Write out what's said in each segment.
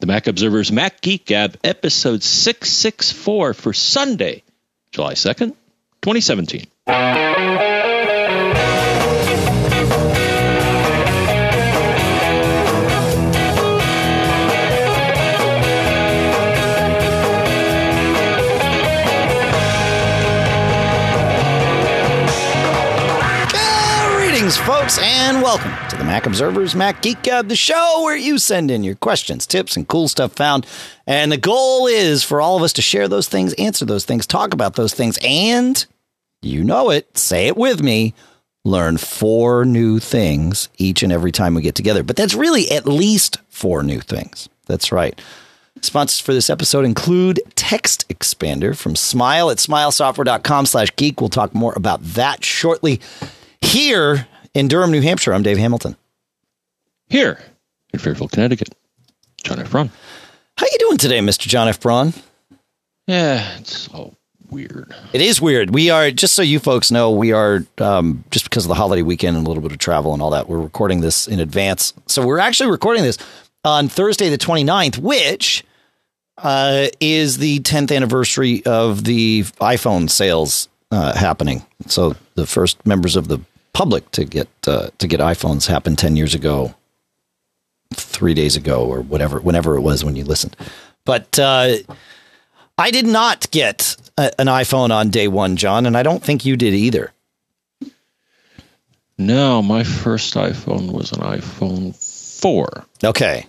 The Mac Observer's Mac Geek Gab, episode 664 for Sunday, July 2nd, 2017. Greetings, folks, and welcome the Mac Observer's Mac Geek Gab, the show where you send in your questions, tips, and cool stuff found. And the goal is for all of us to share those things, answer those things, talk about those things, and you know it, say it with me, learn four new things each and every time we get together. But that's really at least four new things. That's right. Sponsors for this episode include Text Expander from Smile at smilesoftware.com slash geek. We'll talk more about that shortly. Here in Durham, New Hampshire, I'm Dave Hamilton. Here in Fairfield, Connecticut, John F. Braun. How you doing today, Mr. John F. Braun? Yeah, it's all weird. It is weird. We are, just so you folks know, we are, um, just because of the holiday weekend and a little bit of travel and all that, we're recording this in advance. So we're actually recording this on Thursday, the 29th, which uh, is the 10th anniversary of the iPhone sales uh, happening. So the first members of the public to get uh, to get iPhones happened 10 years ago, three days ago, or whatever, whenever it was when you listened. But uh, I did not get a, an iPhone on day one, John, and I don't think you did either. No, my first iPhone was an iPhone 4. Okay.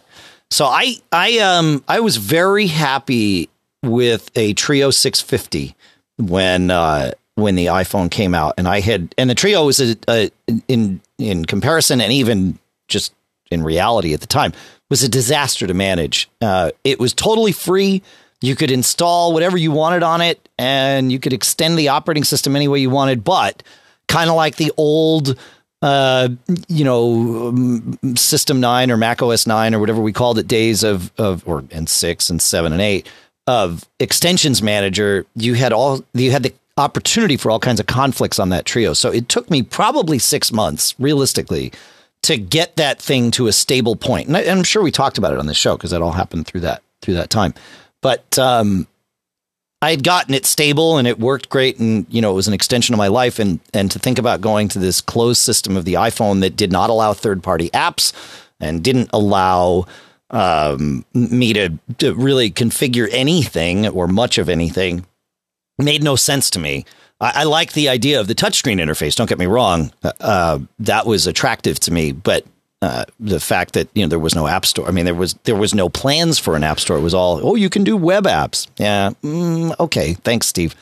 So I I um I was very happy with a Treo 650 when uh when the iPhone came out and I had and the Treo was a, a in in comparison and even just in reality at the time was a disaster to manage. Uh it was totally free. You could install whatever you wanted on it and you could extend the operating system any way you wanted, but kind of like the old uh, you know, um, System Nine or Mac OS Nine or whatever we called it, days of of or and six and seven and eight of extensions manager. You had all you had the opportunity for all kinds of conflicts on that Treo. So it took me probably six months, realistically, to get that thing to a stable point. And, I, am sure we talked about it on the show because that all happened through that through that time. But um, I had gotten it stable and it worked great, and you know it was an extension of my life. And and to think about going to this closed system of the iPhone that did not allow third party apps and didn't allow um, me to, to really configure anything or much of anything made no sense to me. I, I like the idea of the touchscreen interface. Don't get me wrong; uh, that was attractive to me, but uh, the fact that you know there was no app store. I mean, there was there was no plans for an app store. It was all oh, you can do web apps. Yeah, mm, okay, thanks, Steve.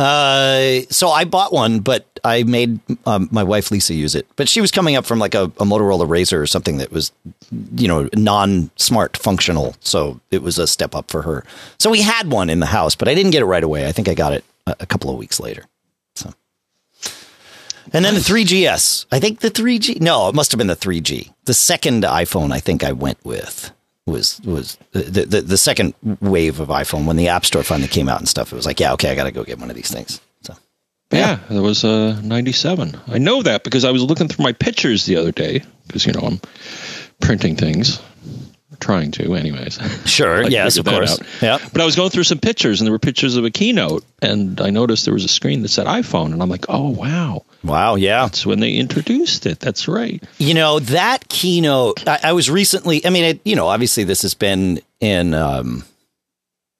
Uh, so I bought one, but I made um, my wife Lisa use it. But she was coming up from like a, a Motorola RAZR or something that was, you know, non-smart functional. So it was a step up for her. So we had one in the house, but I didn't get it right away. I think I got it a, a couple of weeks later. So. And then the 3GS. I think the 3G. No, it must have been the 3G. The second iPhone I think I went with was was the, the the second wave of iPhone when the App Store finally came out and stuff. It was like, yeah, okay, I got to go get one of these things. So. Yeah, there was a uh, 97. I know that because I was looking through my pictures the other day because you know I'm printing things, trying to, anyways. Sure. yes, of course. Yeah. But I was going through some pictures, and there were pictures of a keynote, and I noticed there was a screen that said iPhone, and I'm like, oh wow, Wow. Yeah. that's when they introduced it. That's right. You know that keynote. I, I was recently. I mean, it, you know, obviously this has been in um,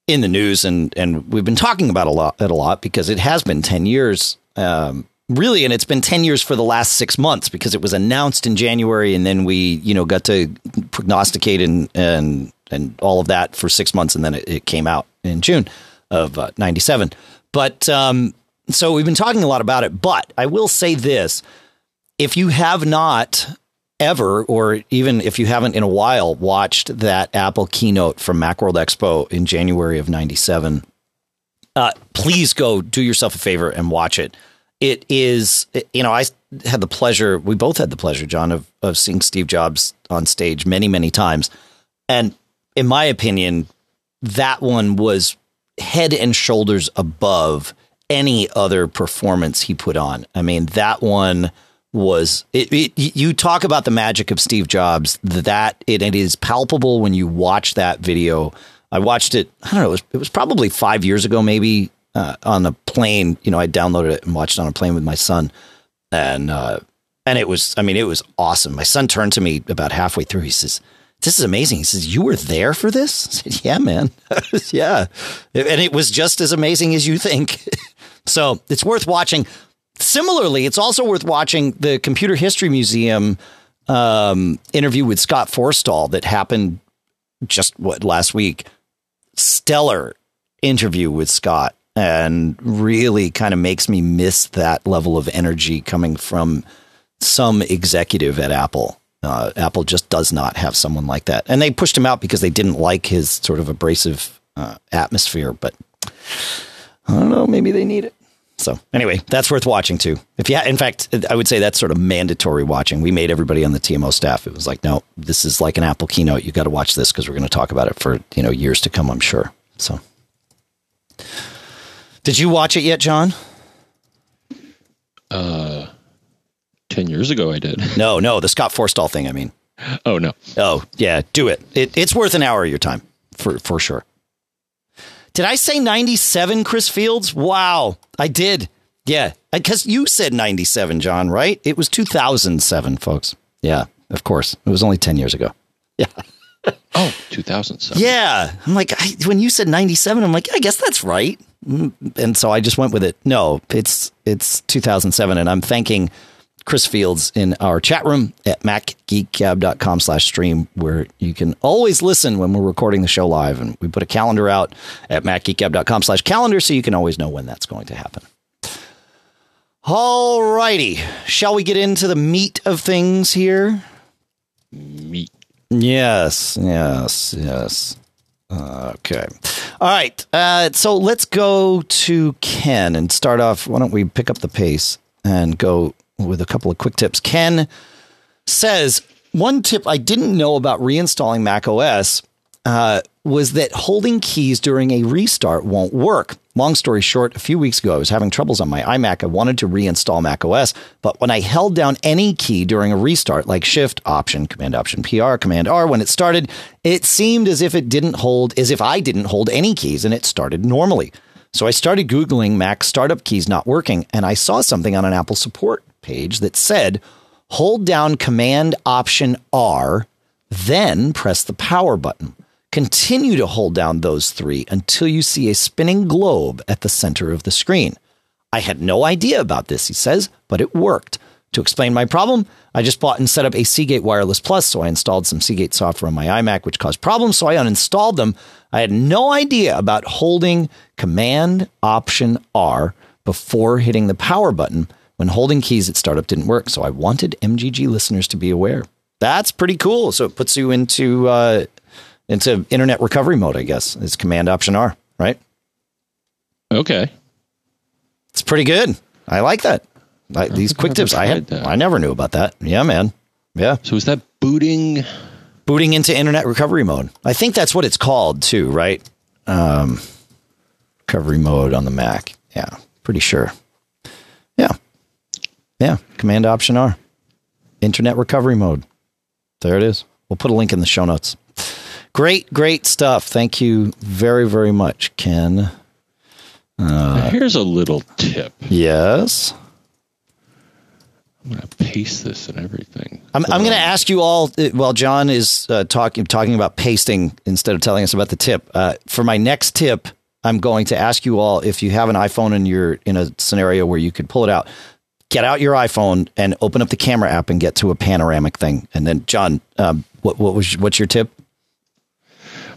in the news, and and we've been talking about a lot it a lot because it has been ten years, um, really, and it's been ten years for the last six months because it was announced in January, and then we you know got to prognosticate and and and all of that for six months, and then it, it came out in June of uh, '97. But um, so we've been talking a lot about it. But I will say this: if you have not ever, or even if you haven't in a while, watched that Apple keynote from Macworld Expo in January of '97, uh, please go do yourself a favor and watch it. It is, you know, I had the pleasure, we both had the pleasure, John, of, of seeing Steve Jobs on stage many, many times. And in my opinion, that one was head and shoulders above any other performance he put on. I mean, that one was it, it, you talk about the magic of Steve Jobs that it, it is palpable when you watch that video. I watched it. I don't know. It was, it was probably five years ago, maybe uh, on a plane. You know, I downloaded it and watched it on a plane with my son, and uh, and it was. I mean, it was awesome. My son turned to me about halfway through. He says, "This is amazing." He says, "You were there for this?" I said, "Yeah, man. yeah," and it was just as amazing as you think. so it's worth watching. Similarly, it's also worth watching the Computer History Museum um, interview with Scott Forstall that happened just what last week. Stellar interview with Scott, and really kind of makes me miss that level of energy coming from some executive at Apple. Uh, Apple just does not have someone like that, and they pushed him out because they didn't like his sort of abrasive uh, atmosphere. But I don't know, maybe they need it. So anyway, that's worth watching too. If yeah, in fact, I would say that's sort of mandatory watching. We made everybody on the TMO staff. It was like, no, this is like an Apple keynote. You got to watch this because we're going to talk about it for you know years to come. I'm sure. So, did you watch it yet, John? Uh, ten years ago, I did. No, no, the Scott Forstall thing. I mean. Oh no. Oh yeah, do it. it it's worth an hour of your time for for sure. Did I say 97, Chris Fields? Wow, I did. Yeah, because you said 97, John, right? It was 2007, folks. Yeah, of course. It was only 10 years ago. Yeah. oh, 2007. Yeah. I'm like, I, when you said 97, I'm like, I guess that's right. And so I just went with it. No, it's it's 2007, and I'm thanking Chris Fields in our chat room at macgeekgab.com slash stream, where you can always listen when we're recording the show live. And we put a calendar out at macgeekgab.com slash calendar so you can always know when that's going to happen. All righty. Shall we get into the meat of things here? Meat. Yes, yes, yes. Okay. All right. Uh, so let's go to Ken and start off. Why don't we pick up the pace and go with a couple of quick tips. Ken says one tip I didn't know about reinstalling Mac OS uh, was that holding keys during a restart won't work. Long story short, a few weeks ago, I was having troubles on my iMac. I wanted to reinstall Mac OS, but when I held down any key during a restart, like Shift, Option, Command Option PR, Command R, when it started, it seemed as if it didn't hold, as if I didn't hold any keys and it started normally. So I started Googling Mac startup keys not working, and I saw something on an Apple support page that said, hold down Command Option R, then press the power button. Continue to hold down those three until you see a spinning globe at the center of the screen. I had no idea about this, he says, but it worked. To explain my problem, I just bought and set up a Seagate Wireless Plus, so I installed some Seagate software on my iMac, which caused problems, so I uninstalled them. I had no idea about holding Command Option R before hitting the power button. When holding keys at startup didn't work, so I wanted MGG listeners to be aware. That's pretty cool. So it puts you into uh, into internet recovery mode, I guess. It's Command Option R, right? Okay. It's pretty good. I like that. I, these quick tips, I had, that. I never knew about that. Yeah, man. Yeah. So is that booting? Booting into internet recovery mode. I think that's what it's called too, right? Um, recovery mode on the Mac. Yeah, pretty sure. Yeah. Yeah. Command Option R. Internet recovery mode. There it is. We'll put a link in the show notes. Great, great stuff. Thank you very, very much, Ken. Uh, Here's a little tip. Yes. I'm going to paste this and everything. I'm, I'm going to ask you all uh, while John is uh, talking talking about pasting instead of telling us about the tip. Uh, for my next tip, I'm going to ask you all if you have an iPhone and you're in a scenario where you could pull it out, get out your iPhone and open up the camera app and get to a panoramic thing. And then, John, um, what, what was what's your tip?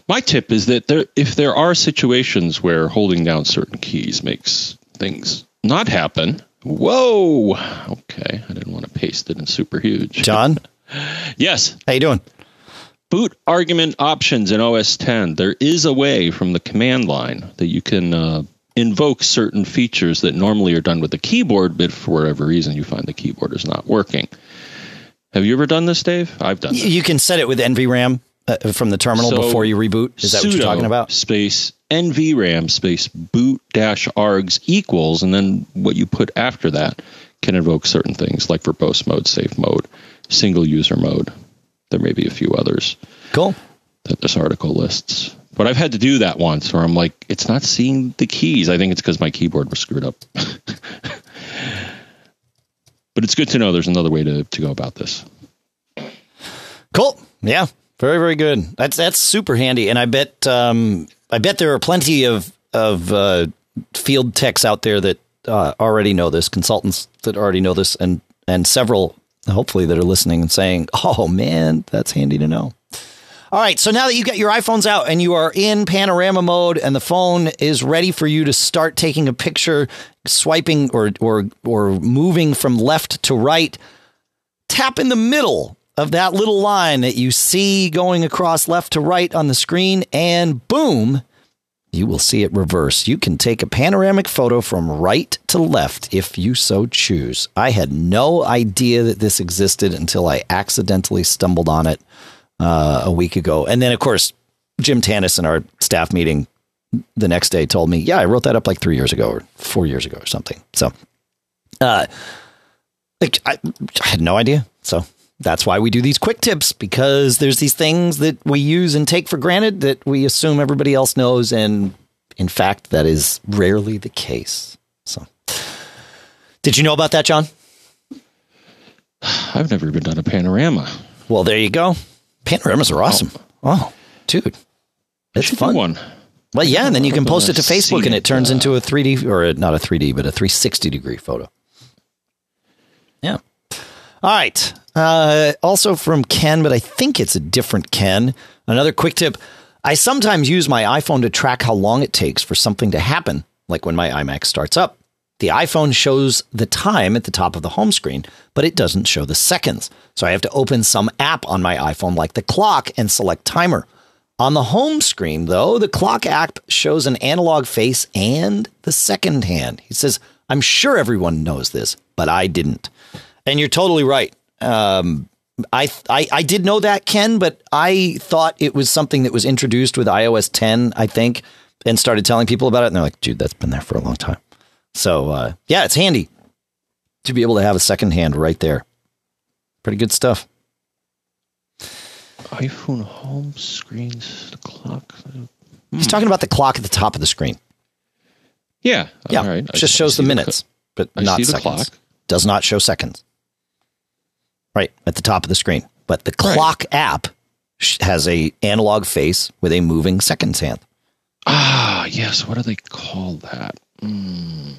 My tip is that there, if there are situations where holding down certain keys makes things not happen, whoa, okay, I didn't want to paste it in super huge. John, yes, how you doing? Boot argument options in OS 10. There is a way from the command line that you can uh, invoke certain features that normally are done with the keyboard, but for whatever reason you find the keyboard is not working. Have you ever done this, Dave? I've done. This. You can set it with NVRAM uh, from the terminal so before you reboot? Is that what you're talking about? Space NVRAM space boot dash args equals, and then what you put after that can invoke certain things, like verbose mode, safe mode, single user mode. There may be a few others Cool. that this article lists. But I've had to do that once where I'm like, it's not seeing the keys. I think it's because my keyboard was screwed up. but it's good to know there's another way to, to go about this. Cool. Yeah. Very, very good. That's that's super handy. And I bet um, I bet there are plenty of of uh, field techs out there that uh, already know this, consultants that already know this, and and several hopefully that are listening and saying, "Oh man, that's handy to know." All right, so now that you got your iPhones out and you are in panorama mode and the phone is ready for you to start taking a picture, swiping or or or moving from left to right, tap in the middle of that little line that you see going across left to right on the screen and boom, you will see it reverse. You can take a panoramic photo from right to left if you so choose. I had no idea that this existed until I accidentally stumbled on it uh, a week ago. And then, of course, Jim Tanous in our staff meeting the next day told me, "Yeah, I wrote that up like three years ago or four years ago or something." So, uh, like I, I had no idea. So that's why we do these quick tips because there's these things that we use and take for granted that we assume everybody else knows, and in fact, that is rarely the case. So, did you know about that, John? I've never even done a panorama. Well, there you go. Panoramas are awesome. Oh, dude, it's fun. one. Well, yeah, and then you can post it to Facebook, and it it, turns uh, into a 3D or a, not a 3D, but a 360 degree photo. Yeah. All right. Uh, also from Ken, but I think it's a different Ken. Another quick tip: I sometimes use my iPhone to track how long it takes for something to happen, like when my iMac starts up. The iPhone shows the time at the top of the home screen, but it doesn't show the seconds. So I have to open some app on my iPhone, like the clock, and select timer. On the home screen, though, the clock app shows an analog face and the second hand. He says, I'm sure everyone knows this, but I didn't. And you're totally right. Um, I, I I did know that Ken, but I thought it was something that was introduced with iOS 10, I think, and started telling people about it. And they're like, "Dude, that's been there for a long time." So uh, yeah, it's handy to be able to have a second hand right there. Pretty good stuff. iPhone home screens, the clock. He's talking about the clock at the top of the screen. Yeah. Yeah, All right. it just shows the minutes, but I not the seconds. clock. Does not show seconds. Right at the top of the screen, but the clock app has a analog face with a moving seconds hand. Ah, yes. What do they call that? Mm.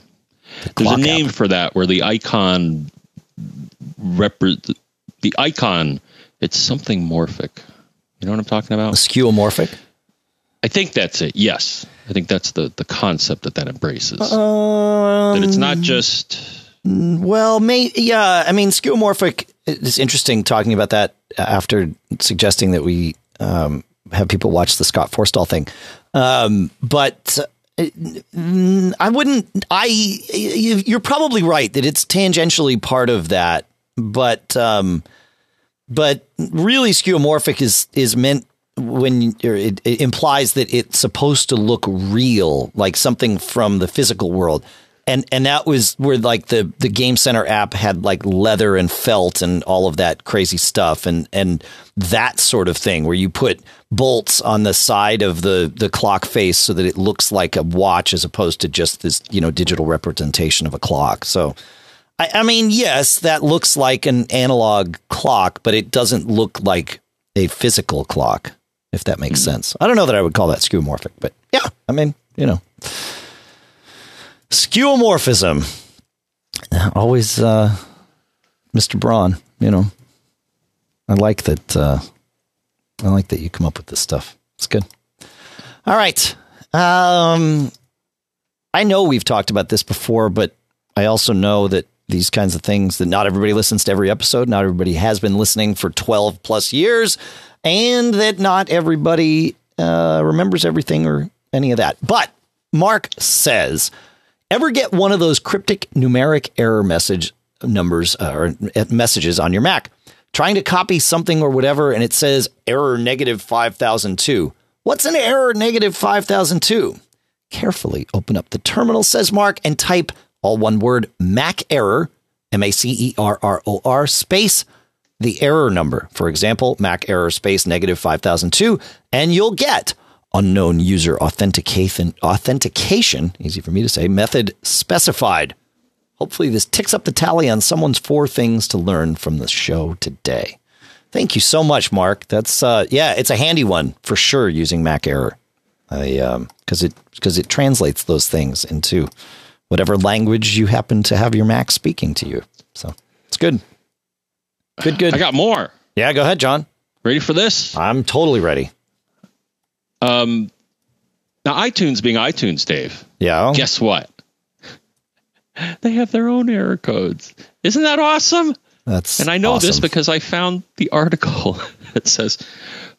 The There's a name app. for that where the icon repre- the icon it's something morphic. You know what I'm talking about? skeuomorphic. I think that's it. Yes. I think that's the the concept that that embraces. Um, that it's not just Well, may yeah. I mean, skeuomorphic. is interesting talking about that after suggesting that we um, have people watch the Scott Forstall thing. Um, but uh, I wouldn't. I you- you're probably right that it's tangentially part of that, but um, but really, skeuomorphic is is meant when it, it implies that it's supposed to look real, like something from the physical world. And and that was where like the the Game Center app had like leather and felt and all of that crazy stuff and and that sort of thing where you put bolts on the side of the the clock face so that it looks like a watch as opposed to just this you know digital representation of a clock. So I, I mean, yes, that looks like an analog clock, but it doesn't look like a physical clock, if that makes hmm. sense. I don't know that I would call that skeuomorphic, but yeah, I mean, you know. Skeuomorphism. Always uh, Mr. Braun, you know. I like that uh, I like that you come up with this stuff. It's good. All right. Um I know we've talked about this before, but I also know that these kinds of things that not everybody listens to every episode, not everybody has been listening for 12 plus years, and that not everybody uh, remembers everything or any of that. But Mark says, ever get one of those cryptic numeric error message numbers uh, or uh, messages on your Mac, trying to copy something or whatever, and it says error negative 5002. What's an error negative 5002? Carefully open up the terminal, says Mark, and type all one word Mac error M A C E R R O R space the error number. For example, Mac error space negative 5002, and you'll get unknown user authentication, authentication, easy for me to say, method specified. Hopefully, this ticks up the tally on someone's four things to learn from the show today. Thank you so much, Mark. That's uh, yeah, it's a handy one for sure using Mac error. I um because it because it translates those things into whatever language you happen to have your Mac speaking to you. So it's good. Good, good. I got more. Yeah, go ahead, John. Ready for this? I'm totally ready. Um, now iTunes being iTunes, Dave. Yeah. Guess what? They have their own error codes. Isn't that awesome? That's and I know awesome. this because I found the article that says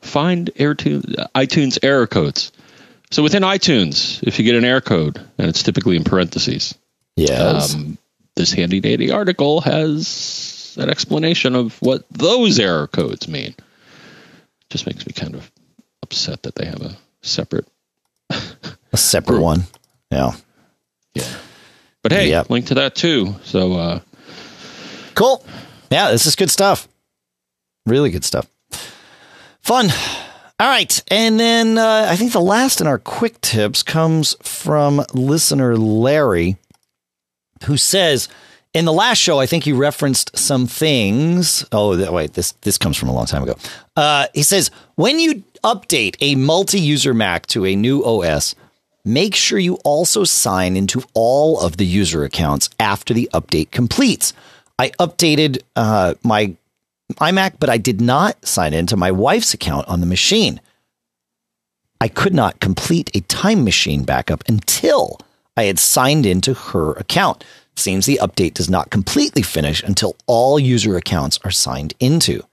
find AirTunes, iTunes error codes. So within iTunes, if you get an error code, and it's typically in parentheses, yes. um, this handy dandy article has an explanation of what those error codes mean. Just makes me kind of upset that they have a separate a separate group. one. Yeah. yeah. But hey, Yep. link to that too. So uh, Cool. Yeah, this is good stuff. Really good stuff. Fun. All right. And then uh, I think the last in our quick tips comes from listener Larry, who says, in the last show, I think you referenced some things. Oh, wait, this this comes from a long time ago. Uh, he says when you update a multi-user Mac to a new OS, make sure you also sign into all of the user accounts after the update completes. I updated uh, my iMac, but I did not sign into my wife's account on the machine. I could not complete a time machine backup until I had signed into her account. Seems the update does not completely finish until all user accounts are signed into.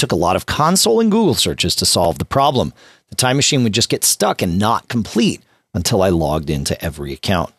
Took a lot of console and Google searches to solve the problem. The time machine would just get stuck and not complete until I logged into every account.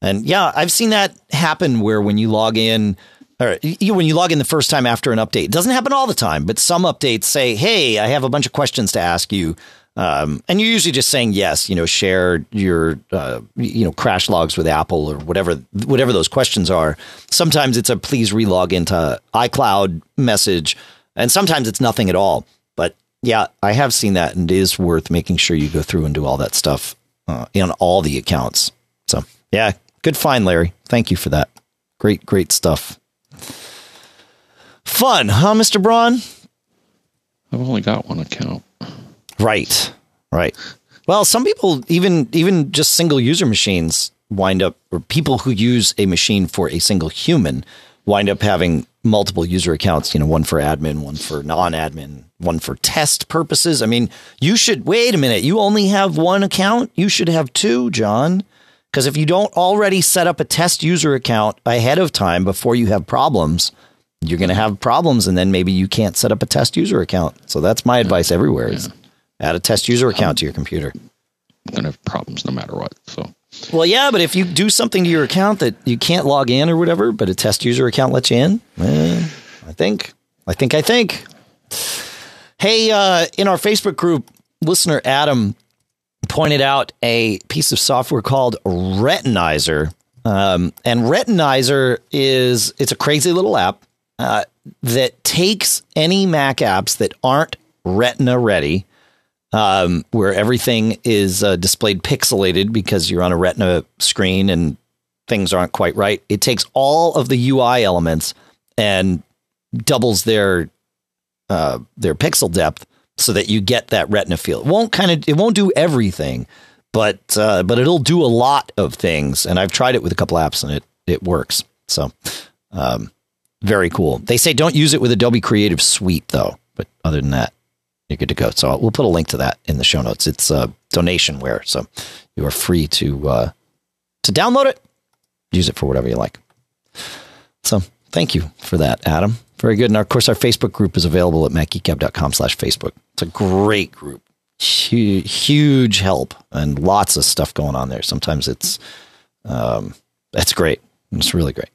And yeah, I've seen that happen where when you log in, or you, when you log in the first time after an update, it doesn't happen all the time, but some updates say, "Hey, I have a bunch of questions to ask you," um, and you're usually just saying yes. You know, share your uh, you know crash logs with Apple or whatever whatever those questions are. Sometimes it's a please relog into iCloud message, and sometimes it's nothing at all. But yeah, I have seen that, and it is worth making sure you go through and do all that stuff uh, on all the accounts. So yeah, good find, Larry. Thank you for that. Great, great stuff. Fun, huh, Mr. Braun? I've only got one account. Right, right. Well, some people even even just single user machines wind up, or people who use a machine for a single human wind up having multiple user accounts. You know, one for admin, one for non-admin, one for test purposes. I mean, you should wait a minute. You only have one account. You should have two, John. Because if you don't already set up a test user account ahead of time before you have problems, you're going to have problems, and then maybe you can't set up a test user account. So that's my advice everywhere: is add a test user account um, to your computer. I'm gonna have problems no matter what. So Well, yeah, but if you do something to your account that you can't log in or whatever, but a test user account lets you in, eh, I think, I think, I think. Hey, uh, in our Facebook group, listener Adam pointed out a piece of software called Retinizer. Um, and Retinizer is it's a crazy little app uh, that takes any Mac apps that aren't Retina ready, um, where everything is uh, displayed pixelated because you're on a Retina screen and things aren't quite right. It takes all of the UI elements and doubles their uh, their pixel depth so that you get that Retina feel. It won't kind of it won't do everything, but uh, but it'll do a lot of things. And I've tried it with a couple apps and it it works. So um, very cool. They say don't use it with Adobe Creative Suite though, but other than that, you're good to go. So we'll put a link to that in the show notes. It's a uh, donationware, so you are free to uh, to download it, use it for whatever you like. So thank you for that, Adam. Very good. And of course, our Facebook group is available at macgeekgab.com slash Facebook. It's a great group. Huge, huge help and lots of stuff going on there. Sometimes it's, um, that's great. It's really great.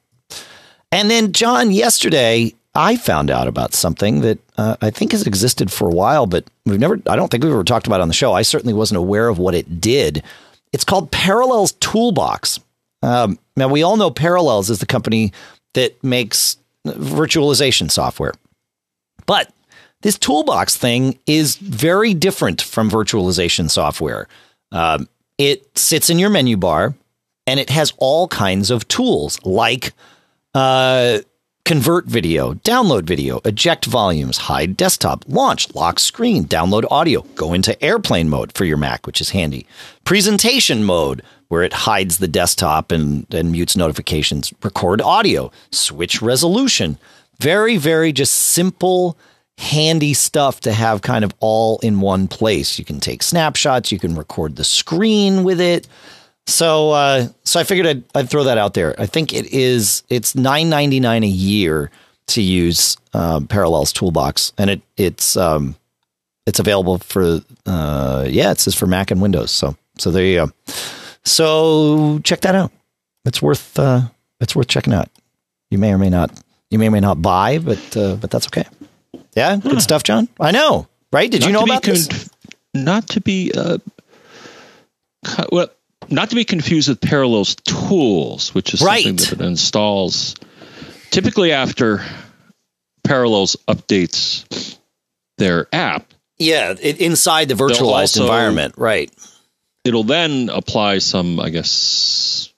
And then, John, yesterday I found out about something that uh, I think has existed for a while, but we've never, I don't think we've ever talked about on the show. I certainly wasn't aware of what it did. It's called Parallels Toolbox. Um, now, we all know Parallels is the company that makes virtualization software. But this toolbox thing is very different from virtualization software. Um, it sits in your menu bar and it has all kinds of tools like uh, convert video, download video, eject volumes, hide desktop, launch, lock screen, download audio, go into airplane mode for your Mac, which is handy, presentation mode, where it hides the desktop and, and mutes notifications, record audio, switch resolution. Very, very just simple, handy stuff to have kind of all in one place. You can take snapshots, you can record the screen with it. So, uh, so I figured I'd, I'd throw that out there. I think it is it's nine ninety nine a year to use uh, Parallels Toolbox, and it it's um, it's available for uh, yeah, it says for Mac and Windows. So, so there you go. So check that out. It's worth uh, it's worth checking out. You may or may not you may or may not buy, but uh, but that's okay. Yeah, good huh. stuff, John. I know, right? Did not you know about this? Not to be uh, well not to be confused with Parallels Tools, which is right. something that it installs typically after Parallels updates their app. Yeah, it, inside the virtualized also, environment, right? It'll then apply some, I guess,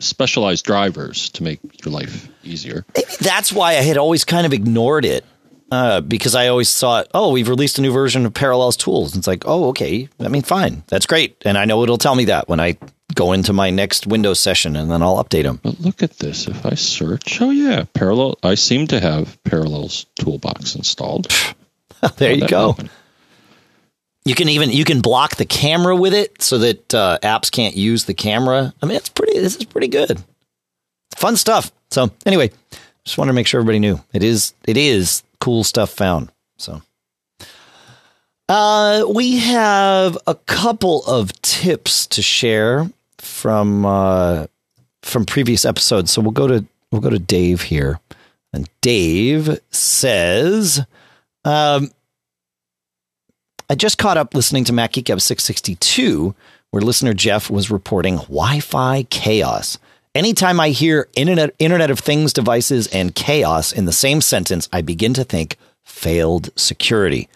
specialized drivers to make your life easier. Maybe that's why I had always kind of ignored it uh, because I always thought, oh, we've released a new version of Parallels Tools. And it's like, oh, okay. I mean, fine. That's great. And I know it'll tell me that when I go into my next Windows session and then I'll update them. But look at this. If I search, oh, yeah, Parallel. I seem to have Parallels Toolbox installed. there you go. Happen? You can even you can block the camera with it so that uh, apps can't use the camera. I mean, it's pretty. This is pretty good. Fun stuff. So anyway, just wanted to make sure everybody knew it is it is cool stuff found. So, uh, we have a couple of tips to share from uh, from previous episodes. So we'll go to we'll go to Dave here, and Dave says, um, "I just caught up listening to Mac Geek Gab 662, where listener Jeff was reporting Wi-Fi chaos." Anytime I hear Internet, Internet of Things devices and chaos in the same sentence, I begin to think failed security.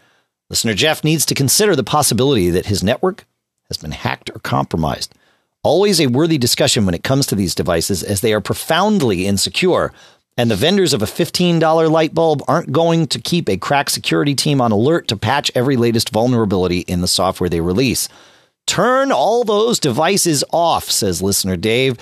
Listener Jeff needs to consider the possibility that his network has been hacked or compromised. Always a worthy discussion when it comes to these devices, as they are profoundly insecure, and the vendors of a $15 light bulb aren't going to keep a crack security team on alert to patch every latest vulnerability in the software they release. Turn all those devices off, says listener Dave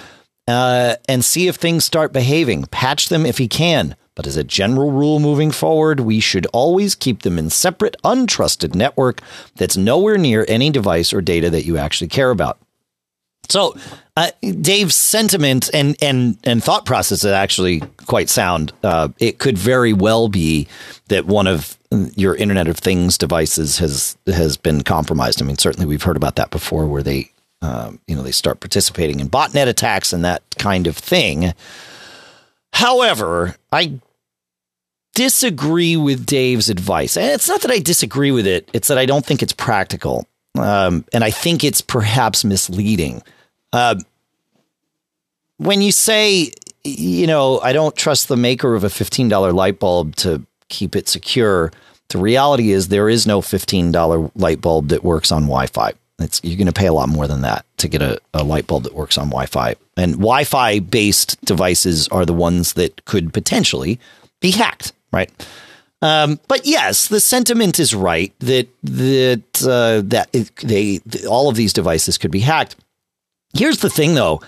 uh, and see if things start behaving. Patch them if he can. But as a general rule moving forward, we should always keep them in separate, untrusted network that's nowhere near any device or data that you actually care about. So, uh, Dave's sentiment and and and thought process is actually quite sound. Uh, it could very well be that one of your Internet of Things devices has has been compromised. I mean, certainly we've heard about that before, where they um, you know, they start participating in botnet attacks and that kind of thing. However, I disagree with Dave's advice. And it's not that I disagree with it, it's that I don't think it's practical. Um, and I think it's perhaps misleading. Uh, when you say, you know, I don't trust the maker of a $15 light bulb to keep it secure, the reality is there is no $15 light bulb that works on Wi Fi. It's, you're going to pay a lot more than that to get a, a light bulb that works on Wi-Fi. And Wi-Fi based devices are the ones that could potentially be hacked, right? Um, but yes, the sentiment is right that that uh, that it, they all of these devices could be hacked. Here's the thing, though.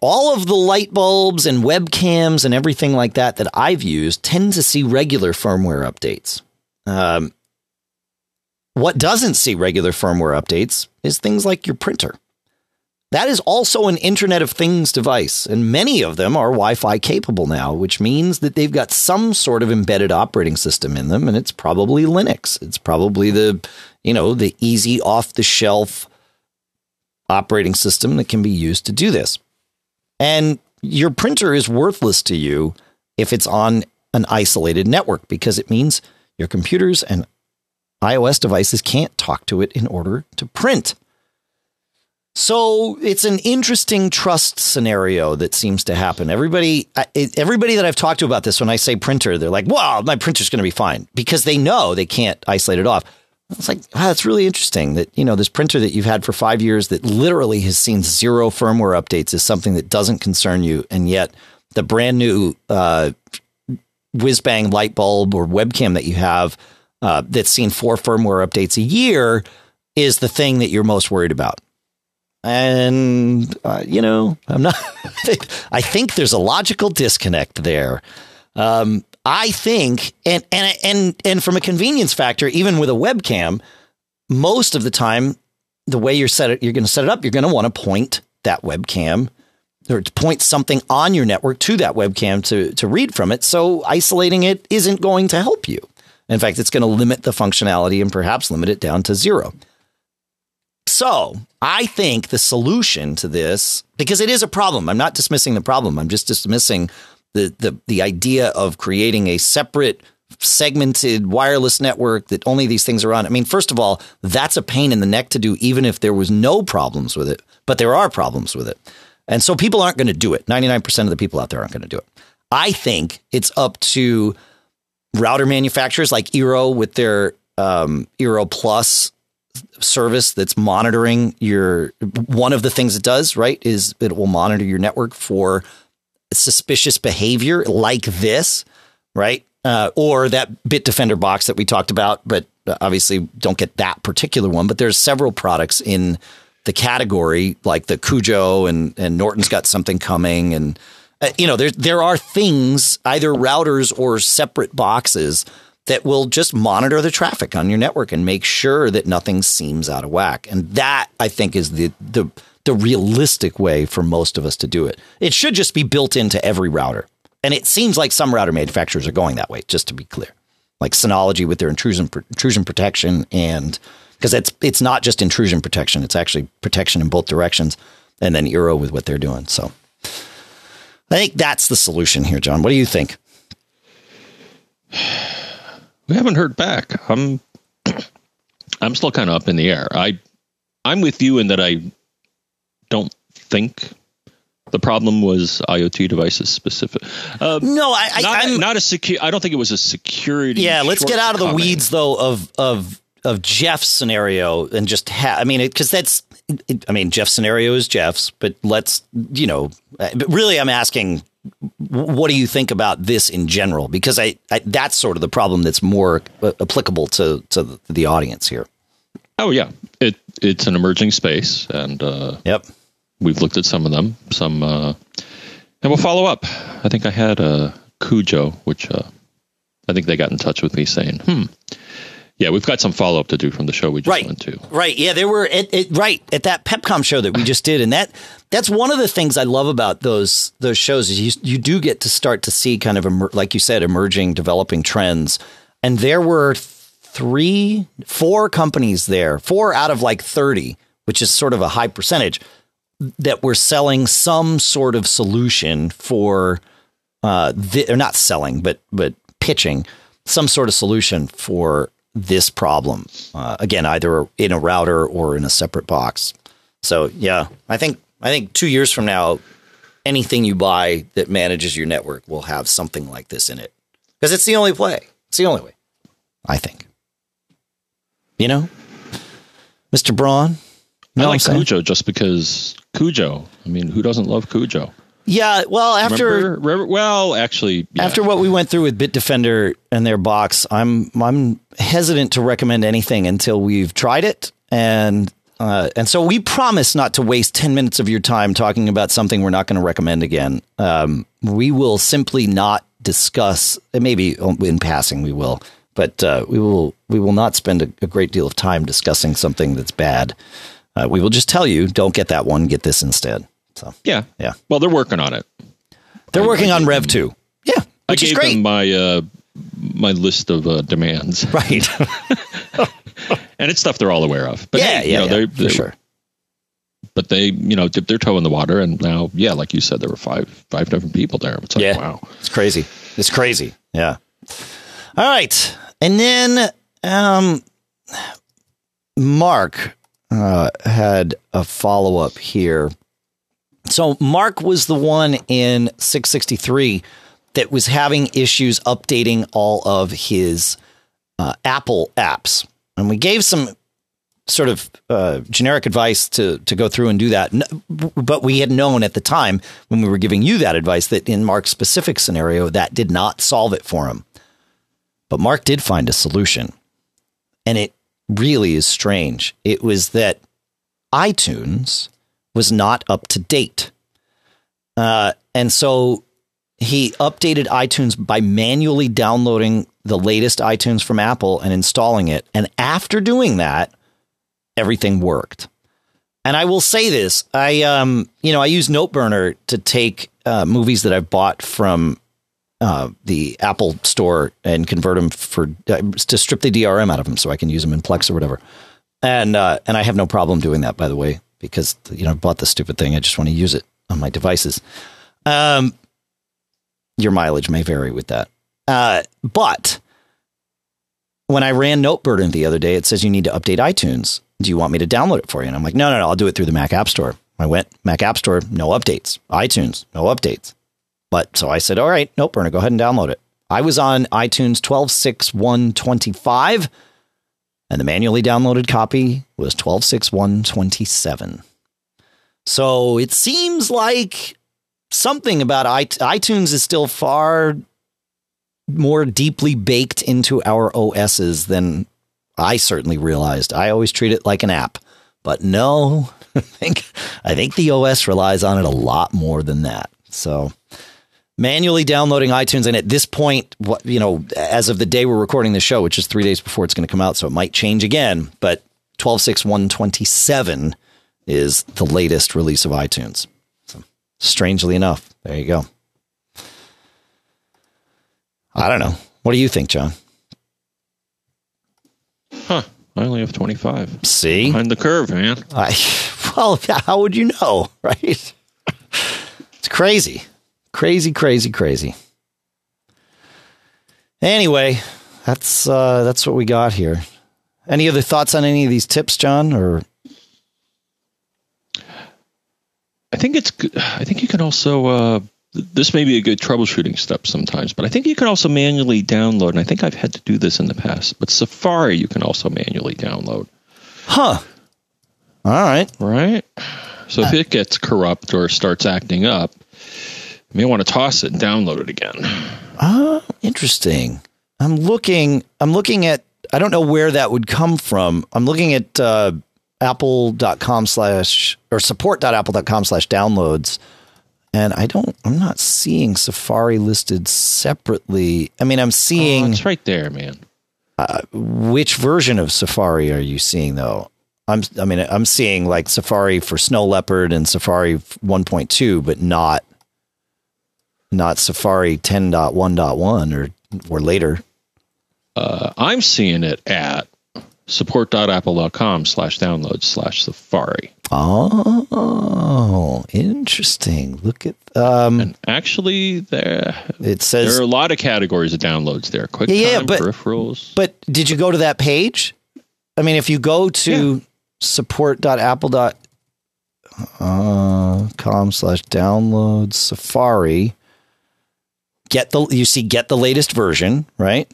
All of the light bulbs and webcams and everything like that that I've used tend to see regular firmware updates. Um, what doesn't see regular firmware updates is things like your printer. That is also an Internet of Things device, and many of them are Wi Fi capable now, which means that they've got some sort of embedded operating system in them, and it's probably Linux. It's probably the, you know, the easy off the shelf operating system that can be used to do this. And your printer is worthless to you if it's on an isolated network because it means your computers and iOS devices can't talk to it in order to print. So it's an interesting trust scenario that seems to happen. Everybody, everybody that I've talked to about this, when I say printer, they're like, "Well, my printer's going to be fine," because they know they can't isolate it off. It's like wow, that's really interesting that you know this printer that you've had for five years that literally has seen zero firmware updates is something that doesn't concern you, and yet the brand new uh, whiz bang light bulb or webcam that you have uh, that's seen four firmware updates a year is the thing that you're most worried about. And, uh, you know, I'm not, I think there's a logical disconnect there. Um, I think, and, and, and, and from a convenience factor, even with a webcam, most of the time, the way you're set it, you're going to set it up, you're going to want to point that webcam or to point something on your network to that webcam to, to read from it. So isolating it isn't going to help you. In fact, it's going to limit the functionality and perhaps limit it down to zero. So I think the solution to this, because it is a problem, I'm not dismissing the problem. I'm just dismissing the, the, the idea of creating a separate segmented wireless network that only these things are on. I mean, first of all, that's a pain in the neck to do, even if there was no problems with it, but there are problems with it. And so people aren't going to do it. 99% of the people out there aren't going to do it. I think it's up to router manufacturers like Eero with their um, Eero Plus service that's monitoring your one of the things it does right is it will monitor your network for suspicious behavior like this right? Uh, or that Bitdefender box that we talked about but obviously don't get that particular one but there's several products in the category like the Cujo and and Norton's got something coming and Uh, you know there there are things either routers or separate boxes that will just monitor the traffic on your network and make sure that nothing seems out of whack. And that I think is the the the realistic way for most of us to do it. It should just be built into every router. And it seems like some router manufacturers are going that way, just to be clear. Like Synology with their intrusion intrusion protection and because it's it's not just intrusion protection, it's actually protection in both directions. And then Eero with what they're doing. So I think that's the solution here, John. What do you think? We haven't heard back. I'm I'm still kind of up in the air. I I'm with you in that I don't think the problem was IoT devices specific. Uh, no, I, I not, I'm not a secure. I don't think it was a security. Yeah, let's get out of the weeds though of of of Jeff's scenario and just ha- I mean, because that's I mean, Jeff's scenario is Jeff's, but let's you know, uh, but really, I'm asking what do you think about this in general? Because I, I that's sort of the problem that's more uh, applicable to to the audience here. Oh yeah, it it's an emerging space, and uh, yep, we've looked at some of them, some, uh, and we'll follow up. I think I had a Cujo, which uh, I think they got in touch with me saying, "Hmm, yeah, we've got some follow up to do from the show we just right. went to. Right. Yeah, they were at, at, right at that PepCom show that we just did, and that that's one of the things I love about those those shows is you you do get to start to see kind of emer- like you said emerging developing trends, and there were three four companies there, four out of like thirty, which is sort of a high percentage that were selling some sort of solution for uh, the, or not selling, but but pitching some sort of solution for this problem. Uh, again, either in a router or in a separate box. So yeah, I think I think two years from now, anything you buy that manages your network will have something like this in it because it's the only play. It's the only way. I think. You know, Mr. Braun. I like Cujo just because Cujo. I mean, who doesn't love Cujo? Yeah, well, after remember, remember, well, actually, yeah. after what we went through with Bitdefender and their box, I'm I'm hesitant to recommend anything until we've tried it, and uh, and so we promise not to waste ten minutes of your time talking about something we're not going to recommend again. Um, we will simply not discuss. Maybe in passing we will, but uh, we will we will not spend a, a, great deal of time discussing something that's bad. Uh, we will just tell you, don't get that one, get this instead. So yeah, yeah. Well, they're working on it. They're I, working I on Rev two. Yeah, I gave them my uh, my list of uh, demands. Right. and it's stuff they're all aware of. But yeah, hey, yeah, you know, yeah, they're, they're, sure. But they, you know, dipped their toe in the water, and now, yeah, like you said, there were five five different people there. It's like, yeah. wow, it's crazy. It's crazy. Yeah. All right, and then um, Mark uh, had a follow up here. So Mark was the one in 663 that was having issues updating all of his uh, Apple apps, and we gave some sort of uh, generic advice to to go through and do that. But we had known at the time when we were giving you that advice that in Mark's specific scenario that did not solve it for him. But Mark did find a solution, and it really is strange. It was that iTunes was not up to date. Uh, and so he updated iTunes by manually downloading the latest iTunes from Apple and installing it. And after doing that, everything worked. And I will say this: I, um, you know, I use Noteburner to take uh, movies that I've bought from uh, the Apple Store and convert them for uh, to strip the DRM out of them, so I can use them in Plex or whatever. And uh, and I have no problem doing that, by the way, because you know I bought the stupid thing. I just want to use it on my devices. Um, your mileage may vary with that, uh, but when I ran Noteburner the other day, it says you need to update iTunes. Do you want me to download it for you? And I'm like, no, no, no, I'll do it through the Mac App Store. I went Mac App Store, no updates. iTunes, no updates. But so I said, all right, Noteburner, go ahead and download it. I was on iTunes 12.6.125, and the manually downloaded copy was 12.6.127. So it seems like something about iTunes is still far more deeply baked into our OSs than I certainly realized. I always treat it like an app, but no, I think I think the OS relies on it a lot more than that. So manually downloading iTunes, and at this point, what you know, as of the day we're recording the show, which is three days before it's going to come out, so it might change again. But twelve six one twenty seven is the latest release of iTunes. So, strangely enough, there you go. I don't know. What do you think, John? Huh. I only have 25. See? Behind the curve, man. I, well, how would you know, right? it's crazy. Crazy, crazy, crazy. Anyway, that's uh, that's what we got here. Any other thoughts on any of these tips, John? Or I think it's. good. I think you can also uh, this may be a good troubleshooting step sometimes, but I think you can also manually download, and I think I've had to do this in the past, but Safari you can also manually download. Huh. All right. Right? So if it gets corrupt or starts acting up, you may want to toss it and download it again. Ah, interesting. I'm looking I'm looking at I don't know where that would come from. I'm looking at uh, apple.com slash or support.apple.com slash downloads and I don't, I'm not seeing Safari listed separately. I mean, I'm seeing. Oh, it's right there, man. Uh, which version of Safari are you seeing though? I'm, I mean, I'm seeing like Safari for Snow Leopard and Safari 1.2, but not, not Safari 10.1.1 or, or later. Uh, I'm seeing it at support.apple.com slash download slash Safari. Oh, interesting. Look at um and actually there it says there are a lot of categories of downloads there. Quick yeah, yeah, but, peripherals. But did you go to that page? I mean, if you go to yeah. support.apple.com uh, slash download Safari, get the you see get the latest version, right?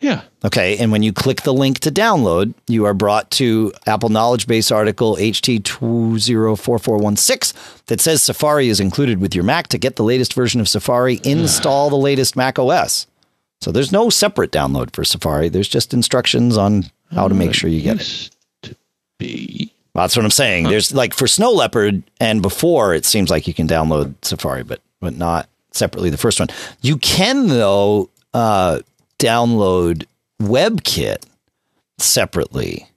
Yeah. Okay. And when you click the link to download, you are brought to Apple Knowledge Base article HT204416 that says Safari is included with your Mac. To get the latest version of Safari, install the latest Mac OS. So there's no separate download for Safari. There's just instructions on how to make uh, sure you get it. To be. That's what I'm saying. There's like for Snow Leopard and before, it seems like you can download Safari, but but not separately the first one. You can though uh, download WebKit separately,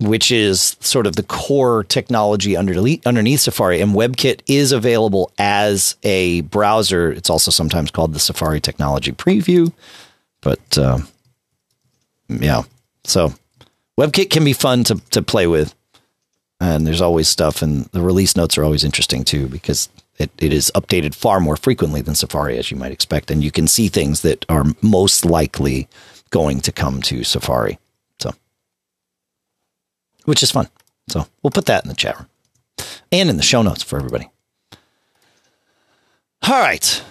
which is sort of the core technology underneath, underneath Safari. And WebKit is available as a browser. It's also sometimes called the Safari Technology Preview. But uh, yeah, so WebKit can be fun to, to play with. And there's always stuff, and the release notes are always interesting too because it, it is updated far more frequently than Safari, as you might expect, and you can see things that are most likely going to come to Safari. So, which is fun. So we'll put that in the chat room and in the show notes for everybody. All right.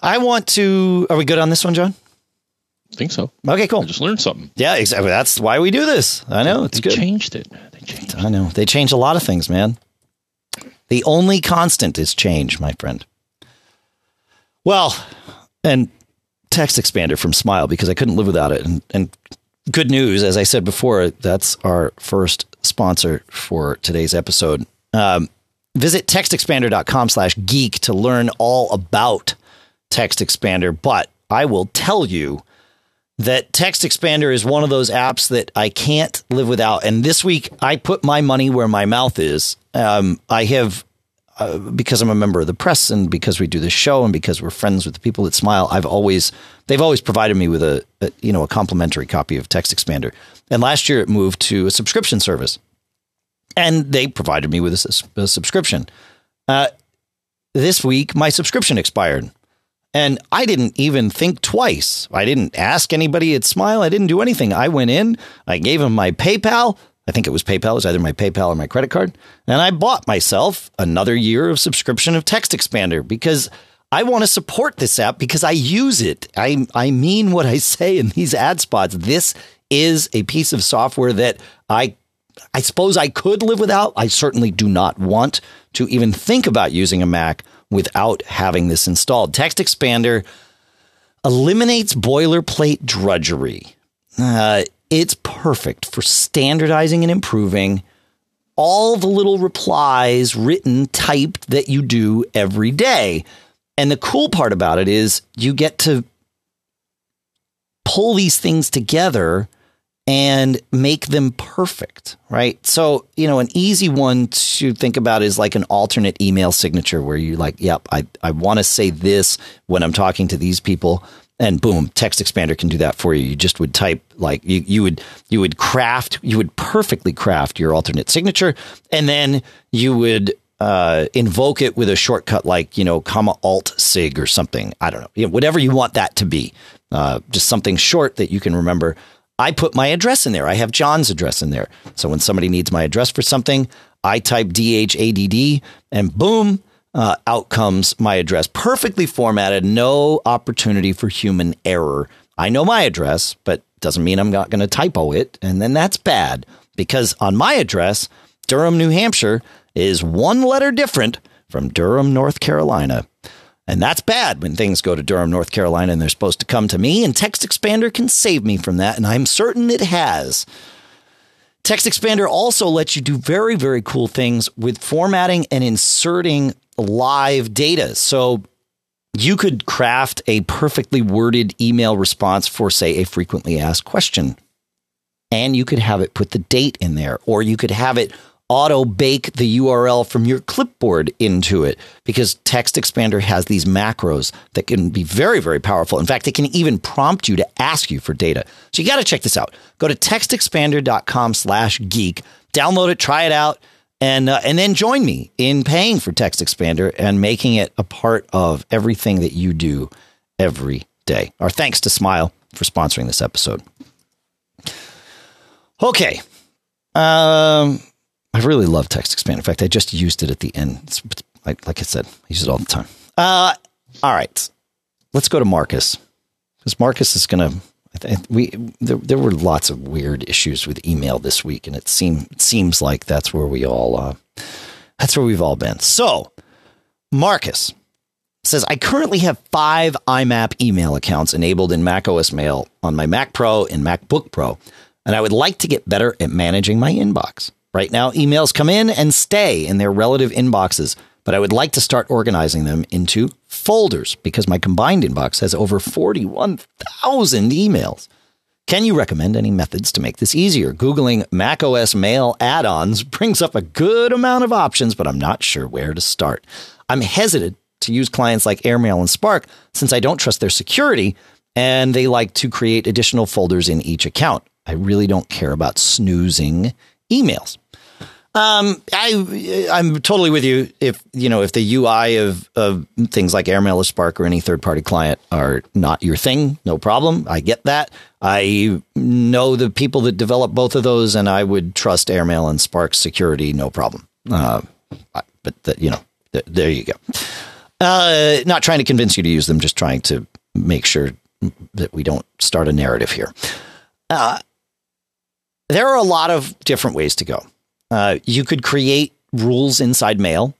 I want to. Are we good on this one, John? I think so. Okay, cool. I just learned something. Yeah, exactly. That's why we do this. I know it's they good. changed it. They changed. I know they changed a lot of things, man. The only constant is change, my friend. Well, and text expander from Smile because I couldn't live without it. And, and good news, as I said before, that's our first sponsor for today's episode. Um, visit textexpander.com slash geek to learn all about text expander. But I will tell you that Text Expander is one of those apps that I can't live without. And this week, I put my money where my mouth is. Um, I have, uh, because I'm a member of the press and because we do this show and because we're friends with the people that smile, I've always, they've always provided me with a, a you know, a complimentary copy of Text Expander. And last year it moved to a subscription service and they provided me with a, a subscription. Uh, this week, my subscription expired. And I didn't even think twice. I didn't ask anybody at Smile. I didn't do anything. I went in, I gave them my PayPal. I think it was PayPal, it was either my PayPal or my credit card. And I bought myself another year of subscription of Text Expander because I want to support this app because I use it. I, I mean what I say in these ad spots. This is a piece of software that I I suppose I could live without. I certainly do not want to even think about using a Mac without having this installed. Text Expander eliminates boilerplate drudgery. Uh, it's perfect for standardizing and improving all the little replies written, typed that you do every day. And the cool part about it is you get to pull these things together and make them perfect, right? So, you know, an easy one to think about is like an alternate email signature where you like, yep, I, I want to say this when I'm talking to these people. And boom, text expander can do that for you. You just would type like you, you would you would craft you would perfectly craft your alternate signature, and then you would uh, invoke it with a shortcut like you know comma alt sig or something. I don't know, you know, whatever you want that to be. Uh, just something short that you can remember. I put my address in there. I have John's address in there. So when somebody needs my address for something, I type DHADD and boom, uh, out comes my address. Perfectly formatted, no opportunity for human error. I know my address, but doesn't mean I'm not going to typo it. And then that's bad because on my address, Durham, New Hampshire is one letter different from Durham, North Carolina. And that's bad when things go to Durham, North Carolina, and they're supposed to come to me. And Text Expander can save me from that. And I'm certain it has. Text Expander also lets you do very, very cool things with formatting and inserting live data. So you could craft a perfectly worded email response for, say, a frequently asked question. And you could have it put the date in there, or you could have it auto bake the URL from your clipboard into it because Text Expander has these macros that can be very, very powerful. In fact, it can even prompt you to ask you for data. So you got to check this out. Go to textexpander.com slash geek, download it, try it out, and, uh, and then join me in paying for Text Expander and making it a part of everything that you do every day. Our thanks to Smile for sponsoring this episode. Okay. Um, I really love Text Expand. In fact, I just used it at the end. It's, like, like I said, I use it all the time. Uh, all right, let's go to Marcus because Marcus is going to. We there, there were lots of weird issues with email this week, and it seem seems like that's where we all uh, that's where we've all been. So, Marcus says I currently have five IMAP email accounts enabled in Mac OS Mail on my Mac Pro and MacBook Pro, and I would like to get better at managing my inbox. Right now, emails come in and stay in their relative inboxes, but I would like to start organizing them into folders because my combined inbox has over 41,000 emails. Can you recommend any methods to make this easier? Googling macOS mail add ons brings up a good amount of options, but I'm not sure where to start. I'm hesitant to use clients like Airmail and Spark since I don't trust their security and they like to create additional folders in each account. I really don't care about snoozing emails. Um, I I'm totally with you. If you know if the UI of of things like Airmail or Spark or any third party client are not your thing, no problem. I get that. I know the people that develop both of those, and I would trust Airmail and Spark security, no problem. Uh, but the, you know, th- there you go. Uh, not trying to convince you to use them, just trying to make sure that we don't start a narrative here. Uh, there are a lot of different ways to go. Uh, you could create rules inside mail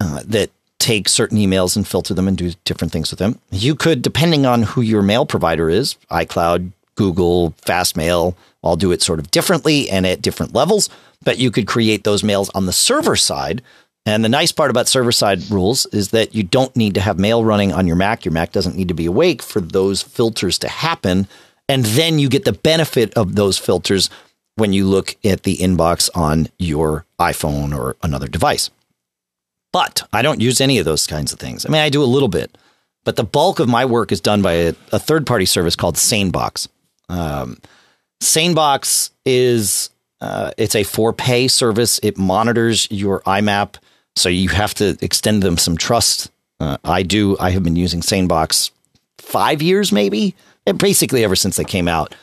uh, that take certain emails and filter them and do different things with them. You could, depending on who your mail provider is, iCloud, Google, Fastmail, all do it sort of differently and at different levels. But you could create those mails on the server side. And the nice part about server side rules is that you don't need to have mail running on your Mac. Your Mac doesn't need to be awake for those filters to happen. And then you get the benefit of those filters when you look at the inbox on your iPhone or another device. But I don't use any of those kinds of things. I mean, I do a little bit, but the bulk of my work is done by a, a third party service called SaneBox. Um, SaneBox is uh, it's a for pay service. It monitors your IMAP, so you have to extend them some trust. Uh, I do. I have been using SaneBox five years, maybe, basically ever since they came out.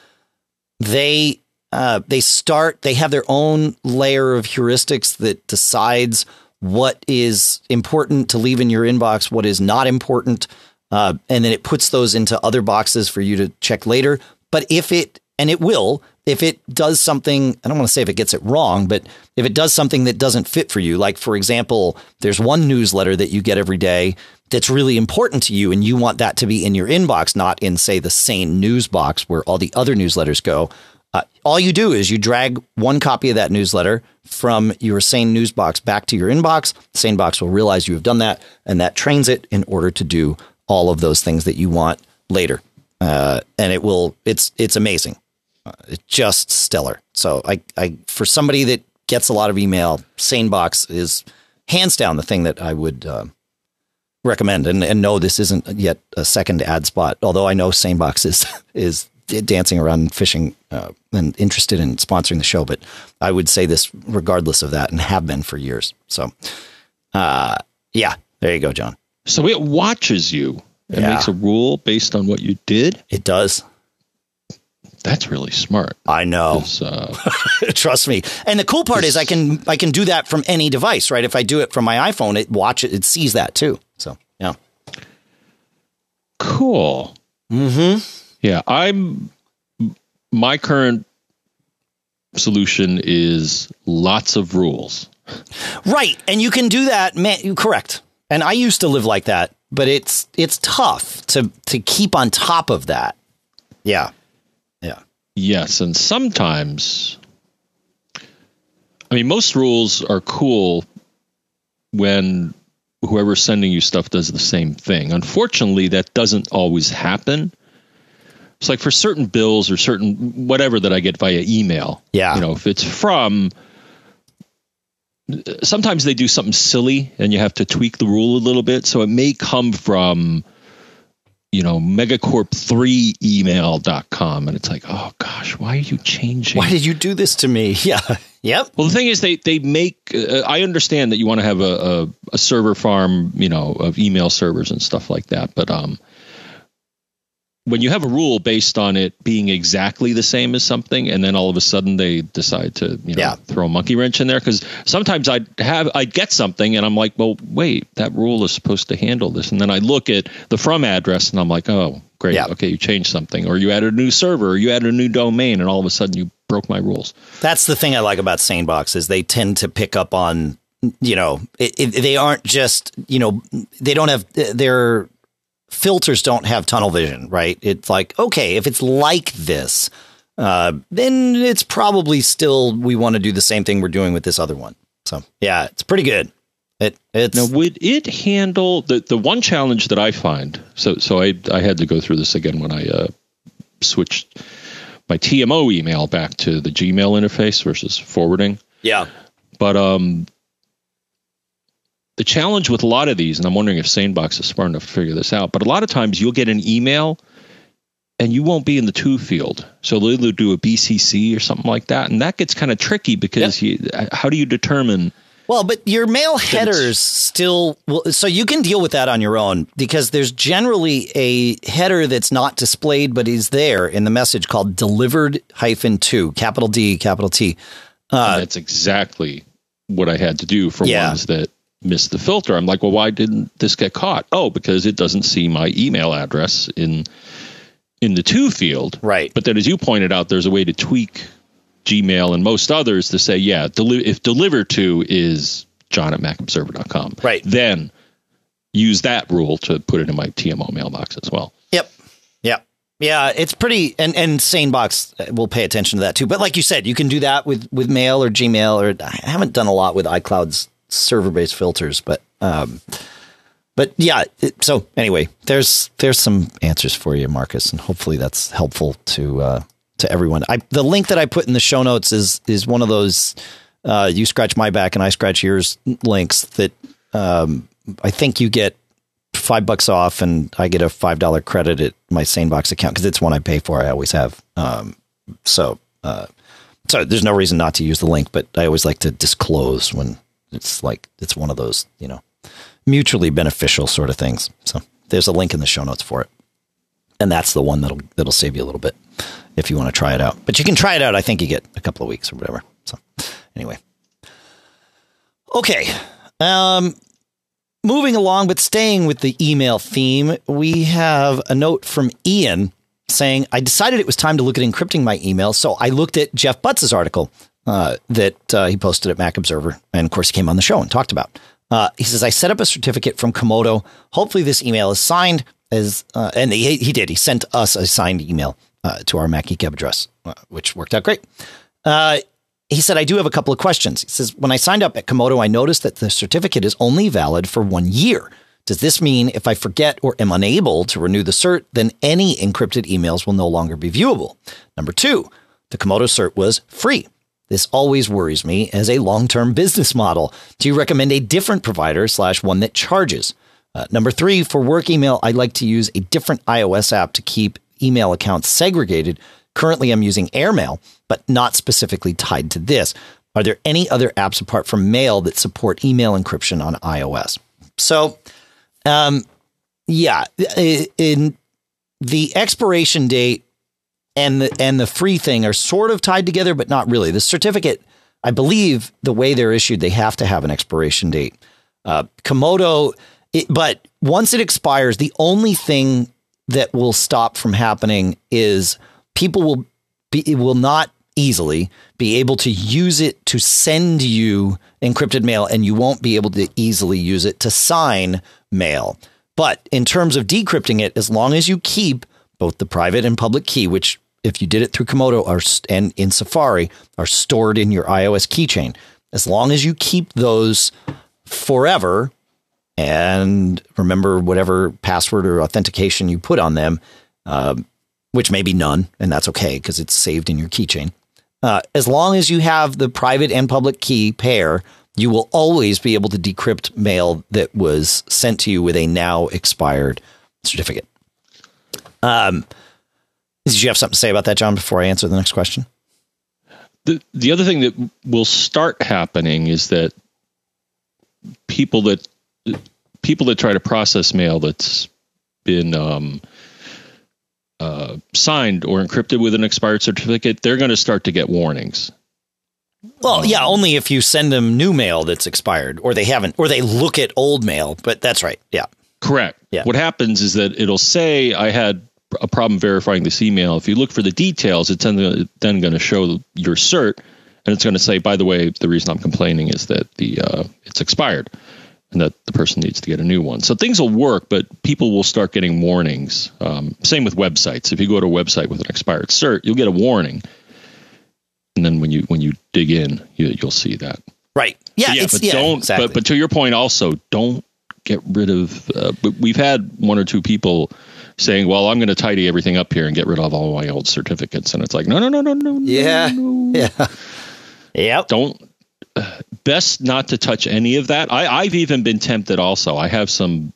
They uh, they start. They have their own layer of heuristics that decides what is important to leave in your inbox, what is not important, uh, and then it puts those into other boxes for you to check later. But if it and it will, if it does something, I don't want to say if it gets it wrong, but if it does something that doesn't fit for you, like for example, there's one newsletter that you get every day that's really important to you and you want that to be in your inbox, not in, say, the Sane news box where all the other newsletters go. Uh, all you do is you drag one copy of that newsletter from your Sane news box back to your inbox. SaneBox will realize you have done that, and that trains it in order to do all of those things that you want later. Uh, and it will. It's it's amazing. Uh, it's just stellar. So I I for somebody that gets a lot of email, SaneBox is hands down the thing that I would uh, recommend. And and no, this isn't yet a second ad spot. Although I know SaneBox is is dancing around fishing uh, and interested in sponsoring the show, but I would say this regardless of that and have been for years. So, uh, yeah, there you go, John. So it watches you and Yeah. makes a rule based on what you did. It does. That's really smart. I know. uh, Trust me. And the cool part is I can I can do that from any device, right? If I do it from my iPhone, it watches it, it sees that too. So yeah. cool. Mm-hmm. Yeah, I'm. My current solution is lots of rules. Right. And you can do that, man correct. And I used to live like that, but it's it's tough to to keep on top of that. Yeah. Yeah. Yes, and sometimes, I mean, most rules are cool when whoever's sending you stuff does the same thing. Unfortunately, that doesn't always happen. It's like for certain bills or certain whatever that I get via email. Yeah. You know, if it's from, sometimes they do something silly and you have to tweak the rule a little bit. So it may come from, you know, megacorp3email.com. And it's like, oh gosh, why are you changing? Why did you do this to me? Yeah. Yep. Well, the thing is, they they make. Uh, I understand that you want to have a, a a server farm, you know, of email servers and stuff like that. But um, when you have a rule based on it being exactly the same as something, and then all of a sudden they decide to, you know, Yeah. throw a monkey wrench in there, because sometimes I'd have I'd get something and I'm like, well, wait, that rule is supposed to handle this, and then I look at the from address and I'm like, oh, great, Yeah. okay, you changed something, or you added a new server, or you added a new domain, and all of a sudden you broke my rules. That's the thing I like about SaneBox is they tend to pick up on, you know, it, it, they aren't just, you know, they don't have their filters don't have tunnel vision, right? It's like, okay, if it's like this, uh, then it's probably still we want to do the same thing we're doing with this other one. So yeah, it's pretty good. It it's Now, would it handle the the one challenge that I find? So, so I I had to go through this again when I uh, switched my TMO email back to the Gmail interface versus forwarding. yeah But um, the challenge with a lot of these, and I'm wondering if SaneBox is smart enough to figure this out. But a lot of times you'll get an email, and you won't be in the to field. So they'll do a BCC or something like that, and that gets kind of tricky because you, how do you determine? Well, but your mail headers still well, so you can deal with that on your own because there's generally a header that's not displayed but is there in the message called delivered hyphen to capital D capital T. Uh, that's exactly what I had to do for yeah. ones that missed the filter. I'm like, well, why didn't this get caught? Oh, because it doesn't see my email address in in the to field. Right. But then, as you pointed out, there's a way to tweak Gmail and most others to say, yeah, deli- if deliver to is john at macobserver.com, right. then use that rule to put it in my TMO mailbox as well. Yep. Yep. Yeah, it's pretty, and and SaneBox will pay attention to that too. But like you said, you can do that with with Mail or Gmail, or I haven't done a lot with iCloud's server based filters, but um, but yeah. It, so anyway, there's there's some answers for you, Marcus, and hopefully that's helpful to uh, to everyone. I the link that I put in the show notes is is one of those uh, you scratch my back and I scratch yours links that um, I think you get five bucks off and I get a five dollar credit at my SaneBox account because it's one I pay for. I always have. Um, so uh, so there's no reason not to use the link, but I always like to disclose when it's like it's one of those you know mutually beneficial sort of things. So there's a link in the show notes for it and that's the one that'll that'll save you a little bit if you want to try it out. But you can try it out. I think you get a couple of weeks or whatever. So anyway, okay. Um, moving along, but staying with the email theme, we have a note from Ian saying, "I decided it was time to look at encrypting my email, so I looked at Jeff Butts's article." Uh, that uh, he posted at Mac Observer, and of course he came on the show and talked about. Uh, he says, "I set up a certificate from Comodo. Hopefully, this email is signed as uh, and he, he did. He sent us a signed email uh, to our MacGeekGab address, uh, which worked out great. He said, I do have a couple of questions. He says, when I signed up at Comodo, I noticed that the certificate is only valid for one year. Does this mean if I forget or am unable to renew the cert, then any encrypted emails will no longer be viewable? Number two, the Comodo cert was free. This always worries me as a long term business model. Do you recommend a different provider slash one that charges? Uh, number three, for work email, I'd like to use a different iOS app to keep email accounts segregated. Currently, I'm using Airmail, but not specifically tied to this. Are there any other apps apart from Mail that support email encryption on iOS? So, um, yeah, in the expiration date and the and the free thing are sort of tied together, but not really. The certificate, I believe, the way they're issued, they have to have an expiration date. Uh, Comodo it, but once it expires, the only thing that will stop from happening is people will be will not easily be able to use it to send you encrypted mail and you won't be able to easily use it to sign mail. But in terms of decrypting it, as long as you keep both the private and public key, which if you did it through Comodo are, and in Safari are stored in your iOS keychain, as long as you keep those forever, and remember whatever password or authentication you put on them, uh, which may be none, and that's okay because it's saved in your keychain. Uh, as long as you have the private and public key pair, you will always be able to decrypt mail that was sent to you with a now expired certificate. Um, did you have something to say about that, John, before I answer the next question? The, the other thing that will start happening is that people that people that try to process mail that's been um, uh, signed or encrypted with an expired certificate, they're going to start to get warnings. Well, yeah, only if you send them new mail that's expired, or they haven't, or they look at old mail. But that's right. Yeah. Correct. Yeah. What happens is that it'll say I had a problem verifying this email. If you look for the details, it's then, going to show your cert, and it's going to say, by the way, the reason I'm complaining is that the uh, it's expired and that the person needs to get a new one. So things will work, but people will start getting warnings. Um, same with websites. If you go to a website with an expired cert, you'll get a warning, and then when you when you dig in, you, will see that. Right. Yeah. yeah but yeah, don't. Exactly. But but to your point, also don't get rid of. Uh, but we've had one or two people saying, "Well, I'm going to tidy everything up here and get rid of all my old certificates," and it's like, no, no, no, no, no. Yeah. No. Yeah. Yep. Don't best not to touch any of that. I, I've even been tempted also. I have some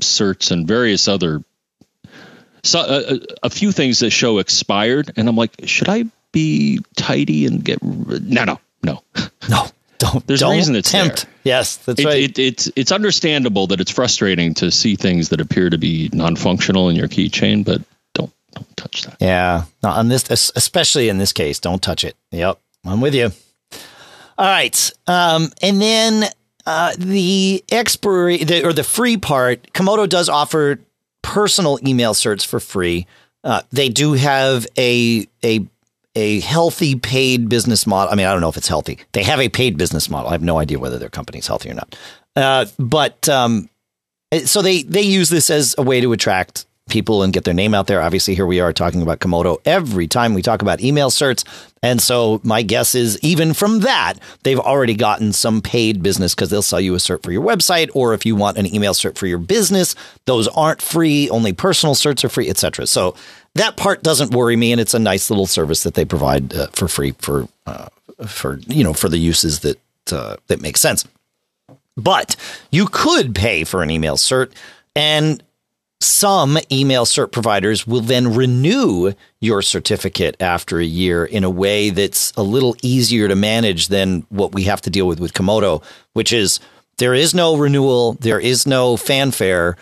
certs and various other so, uh, a few things that show expired, and I'm like, should I be tidy and get? No, no, no, no. Don't. There's don't a reason it's tempt. there. Yes, that's it, right. It, it's it's understandable that it's frustrating to see things that appear to be non-functional in your keychain, but don't don't touch that. Yeah, no, on this, especially in this case, don't touch it. Yep, I'm with you. All right, um, and then uh, the expiry the, or the free part, Comodo does offer personal email certs for free. Uh, they do have a a a healthy paid business model. I mean, I don't know if it's healthy. They have a paid business model. I have no idea whether their company's healthy or not. Uh, but um, so they they use this as a way to attract people and get their name out there. Obviously, here we are talking about Comodo every time we talk about email certs. And so my guess is even from that, they've already gotten some paid business because they'll sell you a cert for your website. Or if you want an email cert for your business, those aren't free. Only personal certs are free, etc. So that part doesn't worry me. And it's a nice little service that they provide uh, for free for, uh, for, you know, for the uses that, uh, that make sense. But you could pay for an email cert and some email cert providers will then renew your certificate after a year in a way that's a little easier to manage than what we have to deal with with Comodo, which is there is no renewal, there is no fanfare.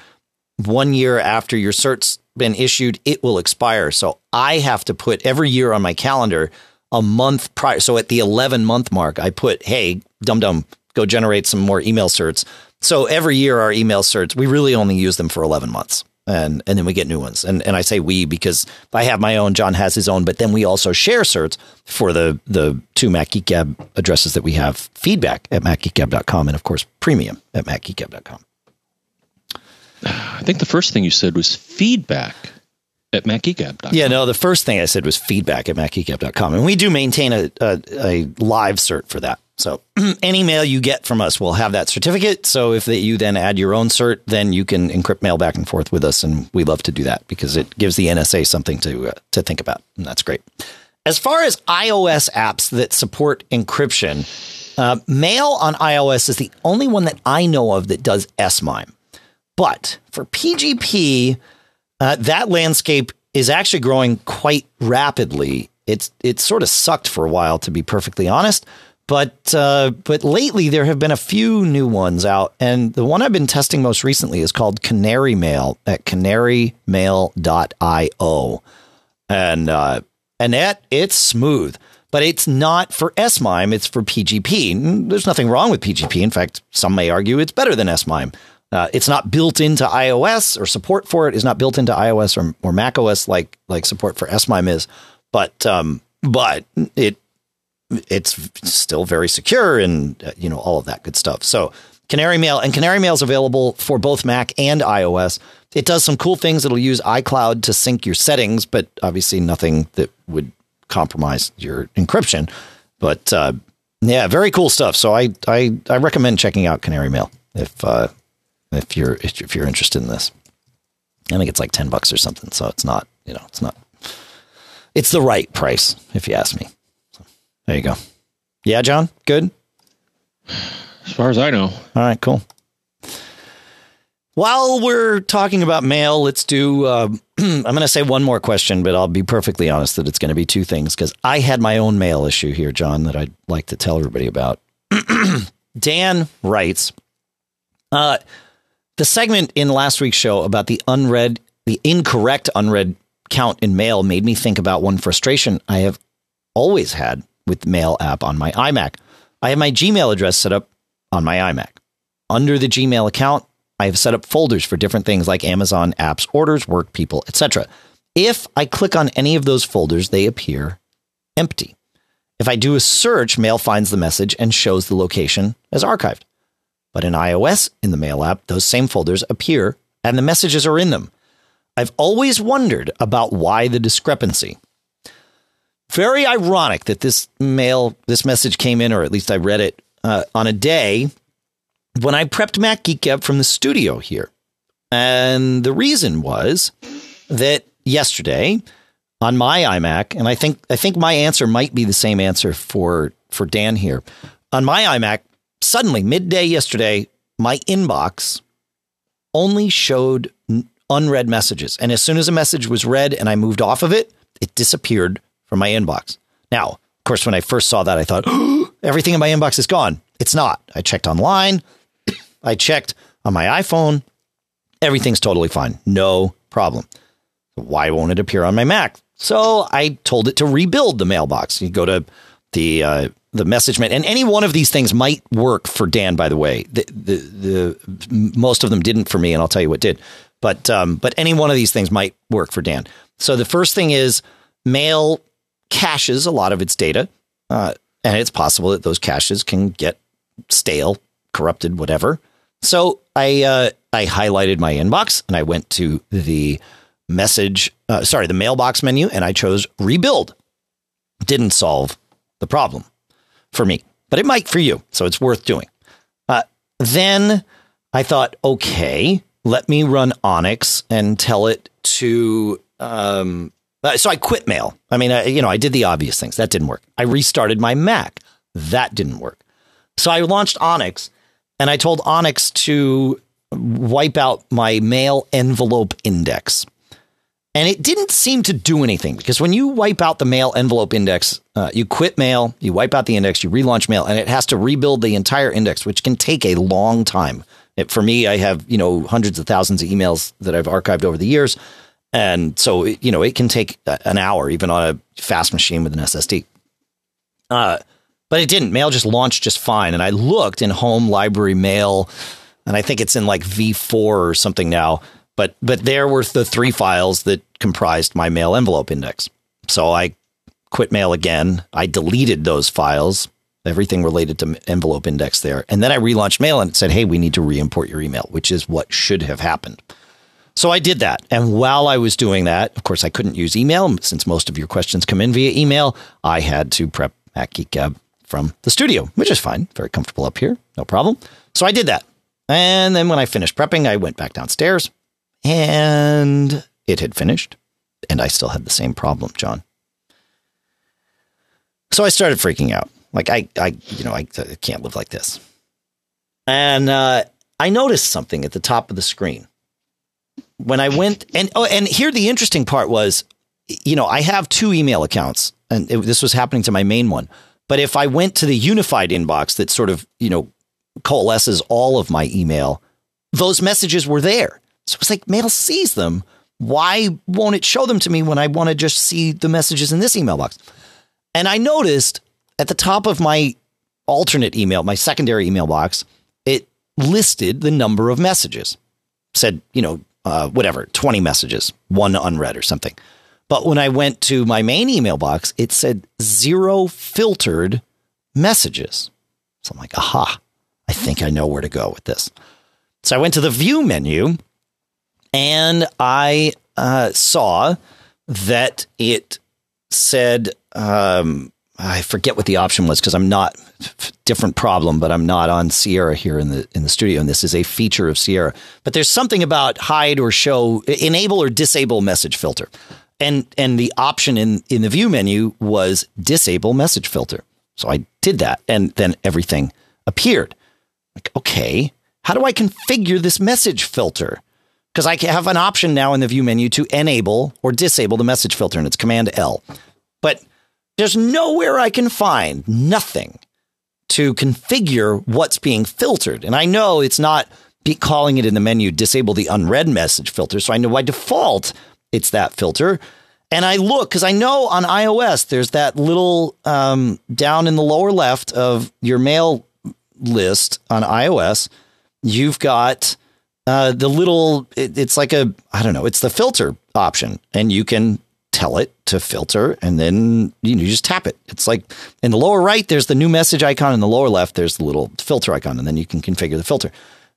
One year after your cert's been issued, it will expire. So I have to put every year on my calendar a month prior. So at the 11 month mark, I put, hey, dum dum, go generate some more email certs so every year our email certs, we really only use them for 11 months. And, and then we get new ones. And, and I say we because I have my own, John has his own, but then we also share certs for the, the two Mac Geek Gab addresses that we have feedback at MacGeekGab.com and of course premium at MacGeekGab.com. I think the first thing you said was feedback at MacGeekGab.com. Yeah, no, the first thing I said was feedback at MacGeekGab.com. And we do maintain a, a, a live cert for that. So any mail you get from us will have that certificate. So if they, you then add your own cert, then you can encrypt mail back and forth with us, and we love to do that because it gives the NSA something to uh, to think about, and that's great. As far as iOS apps that support encryption, uh, Mail on iOS is the only one that I know of that does SMIME. But for PGP, uh, that landscape is actually growing quite rapidly. It's it sort of sucked for a while, to be perfectly honest. But uh, but lately there have been a few new ones out, and the one I've been testing most recently is called Canary Mail at canarymail.io, and uh, and that it's smooth, but it's not for SMIME. It's for PGP. There's nothing wrong with PGP. In fact, some may argue it's better than SMIME. Uh, it's not built into iOS, or support for it is not built into iOS or, or Mac OS like like support for SMIME is. But um, but it it's still very secure and uh, you know all of that good stuff. So Canary Mail and Canary Mail is available for both Mac and iOS. It does some cool things. It'll use iCloud to sync your settings, but obviously nothing that would compromise your encryption. But uh, yeah, very cool stuff. So I, I I recommend checking out Canary Mail if uh, if you're if you're interested in this. I think it's like ten bucks or something. So it's not you know it's not it's the right price if you ask me. There you go. Yeah, John, good. As far as I know. All right, cool. While we're talking about mail, let's do. Uh, I'm going to say one more question, but I'll be perfectly honest that it's going to be two things because I had my own mail issue here, John, that I'd like to tell everybody about. Dan writes uh, the segment in last week's show about the unread, the incorrect unread count in mail made me think about one frustration I have always had with Mail app on my iMac. I have my Gmail address set up on my iMac. Under the Gmail account, I have set up folders for different things like Amazon, apps, orders, work, people, etc. If I click on any of those folders, they appear empty. If I do a search, Mail finds the message and shows the location as archived. But in iOS, in the Mail app, those same folders appear and the messages are in them. I've always wondered about why the discrepancy. Very ironic that this mail, this message came in, or at least I read it uh, on a day when I prepped Mac Geek Gab from the studio here. And the reason was that yesterday on my iMac, and I think I think my answer might be the same answer for for Dan here. On my iMac, suddenly midday yesterday, my inbox only showed unread messages. And as soon as a message was read and I moved off of it, it disappeared from my inbox. Now, of course, when I first saw that, I thought, everything in my inbox is gone. It's not. I checked online, I checked on my iPhone. Everything's totally fine. No problem. Why won't it appear on my Mac? So I told it to rebuild the mailbox. You go to the uh, the message and any one of these things might work for Dan. By the way, the, the the most of them didn't for me, and I'll tell you what did. But um, but any one of these things might work for Dan. So the first thing is mail caches a lot of its data, uh, and it's possible that those caches can get stale, corrupted, whatever. So I uh, I highlighted my inbox and I went to the message, uh, sorry, the mailbox menu, and I chose rebuild. Didn't solve the problem for me, but it might for you. So it's worth doing. Uh, then I thought, okay, let me run Onyx and tell it to. Um, uh, so I quit mail. I mean, I, you know, I did the obvious things. That didn't work. I restarted my Mac. That didn't work. So I launched Onyx and I told Onyx to wipe out my mail envelope index. And it didn't seem to do anything because when you wipe out the mail envelope index, uh, you quit mail, you wipe out the index, you relaunch mail, and it has to rebuild the entire index, which can take a long time. It, for me, I have you know hundreds of thousands of emails that I've archived over the years, and so you know it can take an hour even on a fast machine with an SSD. Uh, but it didn't. Mail just launched just fine, and I looked in Home Library Mail, and I think it's in like V4 or something now but but there were the three files that comprised my mail envelope index. So I quit mail again. I deleted those files, everything related to envelope index there. And then I relaunched mail and it said, hey, we need to re import your email, which is what should have happened. So I did that. And while I was doing that, of course, I couldn't use email since most of your questions come in via email. I had to prep Mac Geek Gab from the studio, which is fine. Very comfortable up here. No problem. So I did that. And then when I finished prepping, I went back downstairs, and it had finished, and I still had the same problem, John. So I started freaking out. Like I, I, you know, I, I can't live like this. And uh, I noticed something at the top of the screen when I went and oh, and here the interesting part was, you know, I have two email accounts, and it, this was happening to my main one. But if I went to the unified inbox that sort of you know coalesces all of my email, those messages were there. So it's like mail sees them. Why won't it show them to me when I want to just see the messages in this email box? And I noticed at the top of my alternate email, my secondary email box, it listed the number of messages. Said, you know, uh, whatever, 20 messages, one unread or something. But when I went to my main email box, it said zero filtered messages. So I'm like, aha, I think I know where to go with this. So I went to the view menu and I uh, saw that it said um, I forget what the option was because I'm not different problem, but I'm not on Sierra here in the in the studio, and this is a feature of Sierra. But there's something about hide or show, enable or disable message filter, and and the option in in the view menu was disable message filter. So I did that, and then everything appeared. Like, okay, how do I configure this message filter? because I have an option now in the view menu to enable or disable the message filter, and it's Command L. But there's nowhere I can find nothing to configure what's being filtered. And I know it's not calling it in the menu disable the unread message filter. So I know by default it's that filter. And I look because I know on iOS there's that little um, down in the lower left of your mail list on iOS. You've got uh, the little it, it's like a I don't know, it's the filter option, and you can tell it to filter, and then you, know, you just tap it. It's like in the lower right, there's the new message icon. In the lower left, there's the little filter icon, and then you can configure the filter.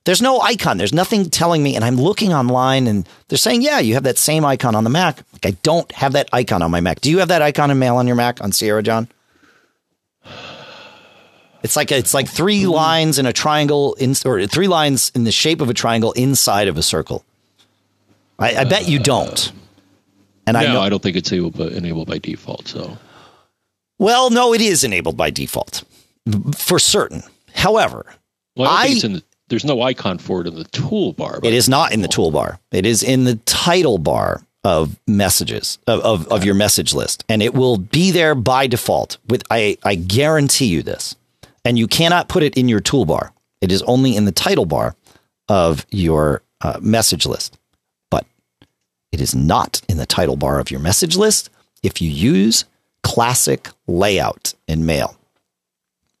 There's no icon. There's nothing telling me, and I'm looking online, and they're saying, yeah, you have that same icon on the Mac. Like I don't have that icon on my Mac. Do you have that icon in Mail on your Mac on Sierra, John? It's like it's like three mm-hmm. lines in a triangle, in, or three lines in the shape of a triangle inside of a circle. I, I bet you uh, don't. And no, I know, I don't think it's enabled by, enabled by default. So, well, no, it is enabled by default for certain. However, well, I, I it's in the, there's no icon for it in the toolbar. It is not in the toolbar. It is in the title bar of messages of, of, of your message list, and it will be there by default. With I, I guarantee you this, and you cannot put it in your toolbar. It is only in the title bar of your uh, message list, but it is not in the title bar of your message list if you use classic layout in Mail.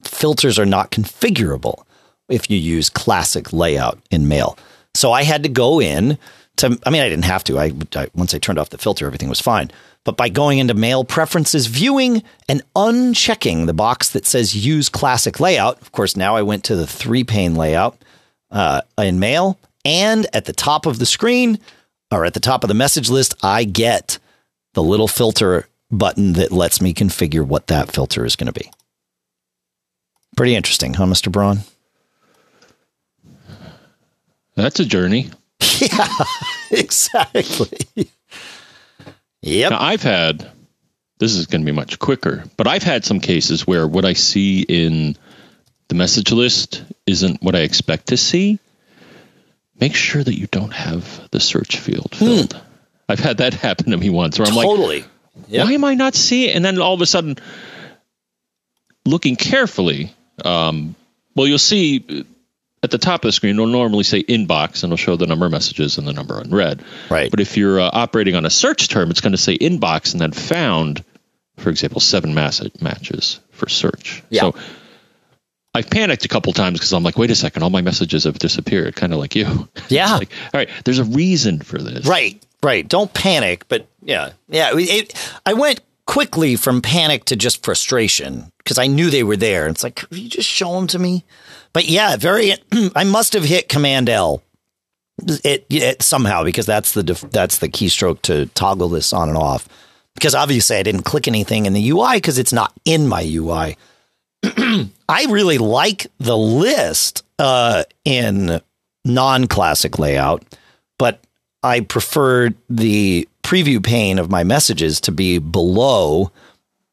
Filters are not configurable if you use classic layout in Mail. So I had to go in to, I mean, I didn't have to. I, I once I turned off the filter, everything was fine. But by going into Mail Preferences Viewing and unchecking the box that says Use Classic Layout, of course, now I went to the three pane layout uh, in Mail, and at the top of the screen or at the top of the message list, I get the little filter button that lets me configure what that filter is going to be. Pretty interesting, huh, Mr. Braun? That's a journey. Yeah, exactly. Yep. Now, I've had, this is going to be much quicker, but I've had some cases where what I see in the message list isn't what I expect to see. Make sure that you don't have the search field filled. Hmm. I've had that happen to me once where I'm totally. like, yep. why am I not seeing? And then all of a sudden, looking carefully, um, well, you'll see at the top of the screen, it'll normally say inbox and it'll show the number of messages and the number unread. Right. But if you're uh, operating on a search term, it's going to say inbox and then found, for example, seven mass- matches for search. Yeah. So I've panicked a couple times because I'm like, wait a second, all my messages have disappeared, kind of like you. Yeah. like, all right, there's a reason for this. Right. Right. Don't panic. But yeah. Yeah. It, I went quickly from panic to just frustration because I knew they were there. It's like, could you just show them to me? But yeah, very. I must have hit Command L. It, it, somehow because that's the that's the keystroke to toggle this on and off. Because obviously I didn't click anything in the UI because it's not in my UI. I really like the list uh, in non-classic layout, but I preferred the preview pane of my messages to be below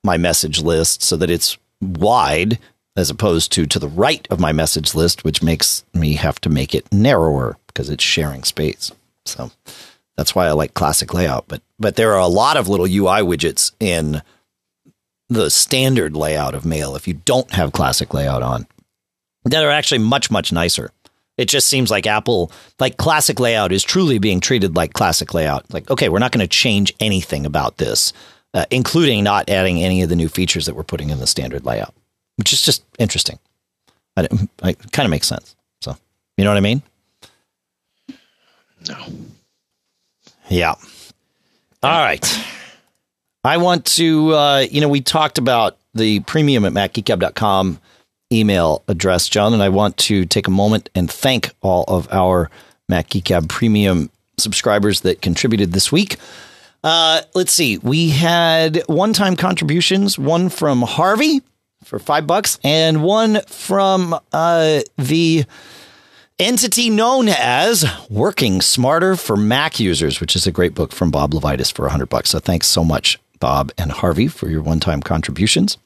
my message list so that it's wide as opposed to to the right of my message list, which makes me have to make it narrower because it's sharing space. So that's why I like classic layout. But but there are a lot of little UI widgets in the standard layout of mail if you don't have classic layout on that are actually much much nicer. It just seems like Apple, like classic layout, is truly being treated like classic layout. Like, okay, we're not going to change anything about this, uh, including not adding any of the new features that we're putting in the standard layout which is just interesting. I, it kind of makes sense. So, you know what I mean? No. Yeah. All right. I want to, uh, you know, we talked about the premium at macgeekgab.com email address, John, and I want to take a moment and thank all of our Mac Geek premium subscribers that contributed this week. Uh, let's see. We had one time contributions, one from Harvey for five bucks, and one from uh, the entity known as Working Smarter for Mac Users, which is a great book from Bob LeVitus for 100 bucks. So thanks so much, Bob and Harvey, for your one time contributions.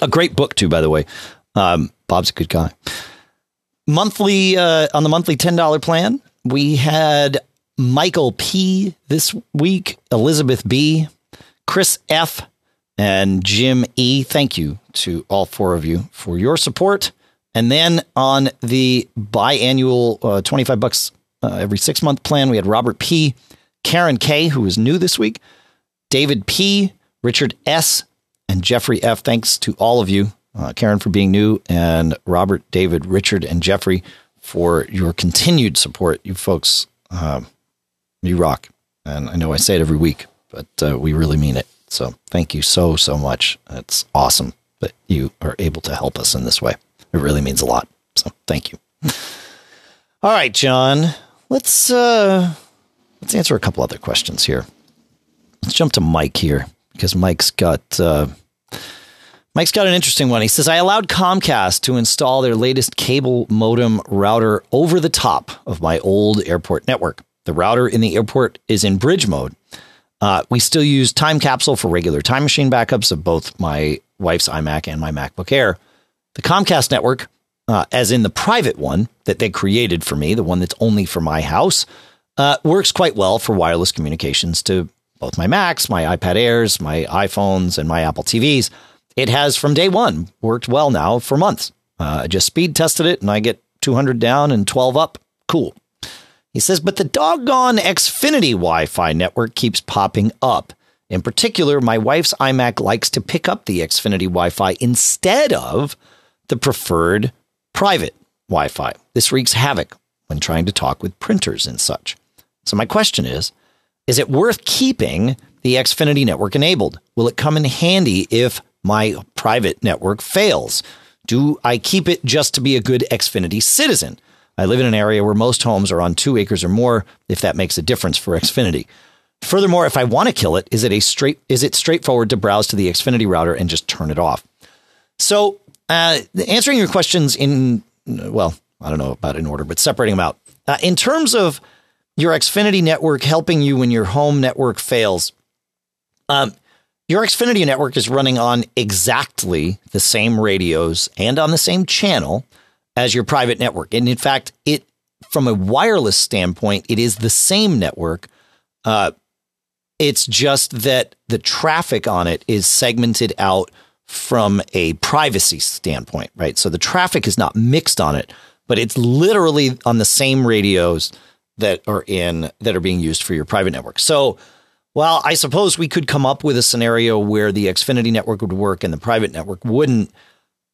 A great book, too, by the way. Um, Bob's a good guy. Monthly, uh, on the monthly $10 plan, we had Michael P this week, Elizabeth B, Chris F, and Jim E. Thank you to all four of you for your support. And then on the biannual uh, 25 bucks uh, every six month plan, we had Robert P., Karen K., who is new this week, David P., Richard S., and Jeffrey F. Thanks to all of you, uh, Karen for being new, and Robert, David, Richard, and Jeffrey for your continued support. You folks, um, you rock. And I know I say it every week, but uh, we really mean it. So thank you so, so much. It's awesome that you are able to help us in this way. It really means a lot. So thank you. All right, John. Let's uh let's answer a couple other questions here. Let's jump to Mike here because Mike's got uh Mike's got an interesting one. He says, I allowed Comcast to install their latest cable modem router over the top of my old airport network. The router in the airport is in bridge mode, uh, we still use Time Capsule for regular time machine backups of both my wife's iMac and my MacBook Air. The Comcast network uh, as in the private one that they created for me, the one that's only for my house, uh, works quite well for wireless communications to both my Macs, my iPad Airs, my iPhones, and my Apple TVs. It has from day one worked well now for months. Uh, I just speed tested it and I get 200 down and 12 up. Cool. He says, but the doggone Xfinity Wi Fi network keeps popping up. In particular, my wife's iMac likes to pick up the Xfinity Wi Fi instead of the preferred private Wi Fi. This wreaks havoc when trying to talk with printers and such. So, my question is Is it worth keeping the Xfinity network enabled? Will it come in handy if my private network fails? Do I keep it just to be a good Xfinity citizen? I live in an area where most homes are on two acres or more, if that makes a difference for Xfinity. Furthermore, if I want to kill it, is it a straight is it straightforward to browse to the Xfinity router and just turn it off? So, uh, answering your questions in well, I don't know about in order, but separating them out. Uh, in terms of your Xfinity network helping you when your home network fails, um, your Xfinity network is running on exactly the same radios and on the same channel as your private network. And in fact, it from a wireless standpoint, it is the same network. Uh, it's just that the traffic on it is segmented out from a privacy standpoint, right? So the traffic is not mixed on it, but it's literally on the same radios that are in that are being used for your private network. So while I suppose we could come up with a scenario where the Xfinity network would work and the private network wouldn't,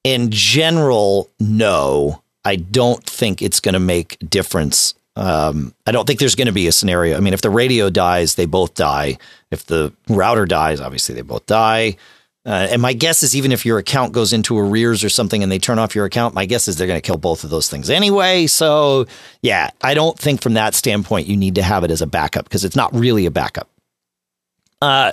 in general, no, I don't think it's going to make difference. Um, I don't think there's going to be a scenario. I mean, if the radio dies, they both die. If the router dies, obviously they both die. Uh, and my guess is even if your account goes into arrears or something and they turn off your account, my guess is they're going to kill both of those things anyway. So, yeah, I don't think from that standpoint you need to have it as a backup because it's not really a backup. Uh,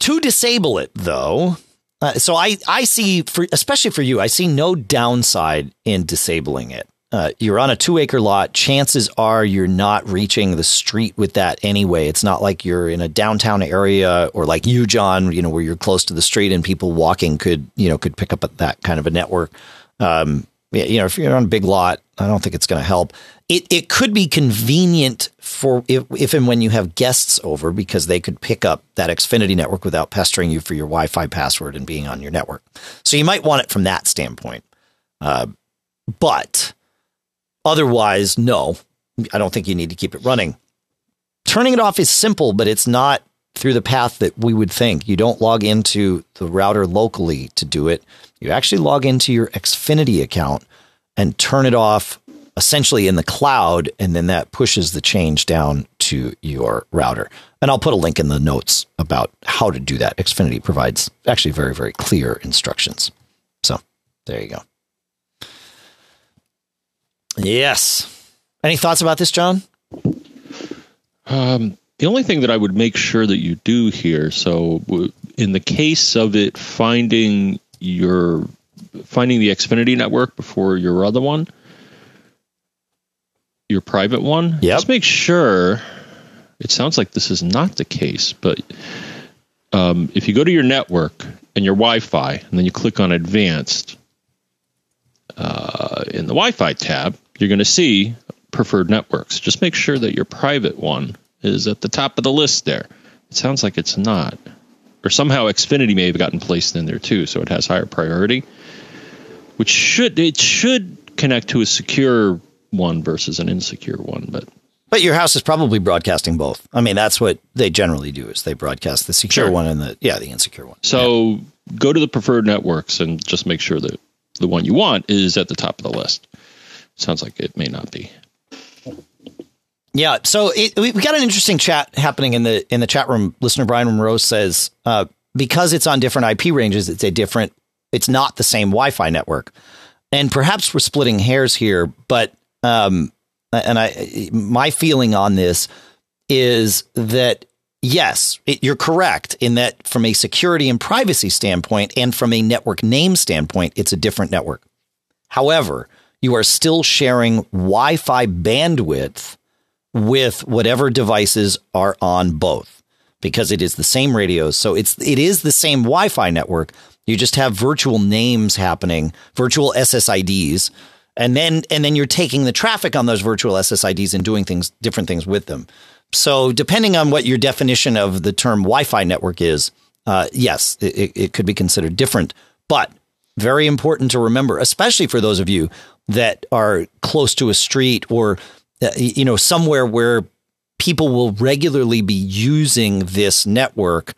to disable it, though, uh, so I, I see, for, especially for you, I see no downside in disabling it. Uh, you're on a two acre lot. Chances are you're not reaching the street with that anyway. It's not like you're in a downtown area or like you, John, you know, where you're close to the street and people walking could, you know, could pick up that kind of a network. Um, you know, if you're on a big lot, I don't think it's going to help. It it could be convenient for if, if and when you have guests over because they could pick up that Xfinity network without pestering you for your Wi-Fi password and being on your network. So you might want it from that standpoint. Uh, but otherwise, no, I don't think you need to keep it running. Turning it off is simple, but it's not through the path that we would think. You don't log into the router locally to do it. You actually log into your Xfinity account and turn it off essentially in the cloud, and then that pushes the change down to your router. And I'll put a link in the notes about how to do that. Xfinity provides actually very, very clear instructions. So there you go. Yes. Any thoughts about this, John? Um, the only thing that I would make sure that you do here, so in the case of it finding your finding the Xfinity network before your other one, your private one, yep. just make sure. It sounds like this is not the case, but um, if you go to your network and your Wi-Fi, and then you click on Advanced uh, in the Wi-Fi tab, you're going to see preferred networks. Just make sure that your private one is at the top of the list there. It sounds like it's not. Or somehow Xfinity may have gotten placed in there too, so it has higher priority. Which should it should connect to a secure one versus an insecure one, but but your house is probably broadcasting both. I mean, that's what they generally do is they broadcast the secure sure. one and the yeah, the insecure one. So yeah. go to the preferred networks and just make sure that the one you want is at the top of the list. Sounds like it may not be. Yeah, so it, we got an interesting chat happening in the in the chat room. Listener Brian Monroe says uh, because it's on different IP ranges, it's a different. It's not the same Wi-Fi network, and perhaps we're splitting hairs here. But um, and I, my feeling on this is that yes, it, you're correct in that from a security and privacy standpoint, and from a network name standpoint, it's a different network. However, you are still sharing Wi-Fi bandwidth with whatever devices are on both because it is the same radios. So it's it is the same Wi-Fi network. You just have virtual names happening, virtual SSIDs, and then and then you're taking the traffic on those virtual SSIDs and doing things different things with them. So depending on what your definition of the term Wi-Fi network is, uh, yes, it, it could be considered different, but very important to remember, especially for those of you that are close to a street or uh, you know somewhere where people will regularly be using this network.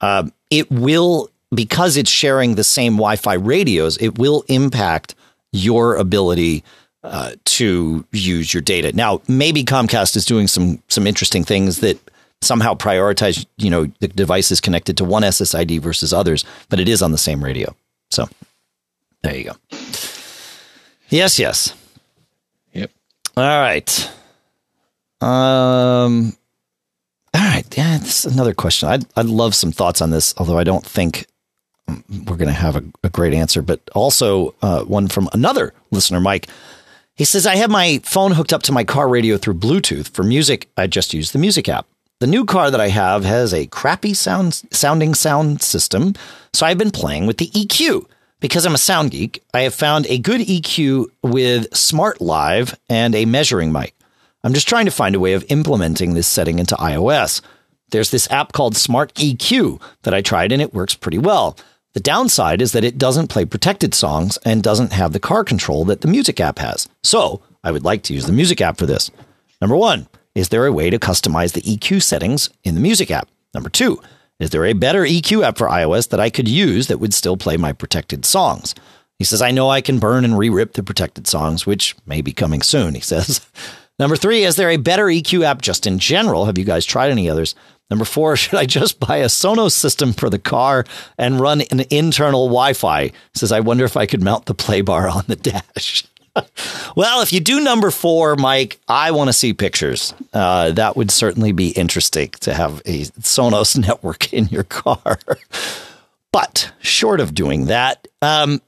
Uh, it will because it's sharing the same Wi-Fi radios. It will impact your ability uh, to use your data. Now, maybe Comcast is doing some some interesting things that somehow prioritize, you know, the devices connected to one SSID versus others, but it is on the same radio. So there you go. Yes, yes. Yep. All right. Um. All right. Yeah, this is another question. I'd I'd love some thoughts on this, although I don't think we're going to have a, a, great answer. But also uh, one from another listener, Mike. He says, I have my phone hooked up to my car radio through Bluetooth. For music, I just use the music app. The new car that I have has a crappy sound sounding sound system, so I've been playing with the EQ. Because I'm a sound geek, I have found a good EQ with Smaart Live and a measuring mic. I'm just trying to find a way of implementing this setting into iOS. There's this app called Smart EQ that I tried and it works pretty well. The downside is that it doesn't play protected songs and doesn't have the car control that the music app has. So I would like to use the music app for this. Number one, is there a way to customize the EQ settings in the music app? Number two, is there a better EQ app for iOS that I could use that would still play my protected songs? He says, I know I can burn and re rip the protected songs, which may be coming soon, he says. Number three, is there a better EQ app just in general? Have you guys tried any others? Number four, should I just buy a Sonos system for the car and run an internal Wi Fi? Says, I wonder if I could mount the play bar on the dash. well, if you do number four, Mike, I want to see pictures. Uh, that would certainly be interesting to have a Sonos network in your car. but short of doing that, um,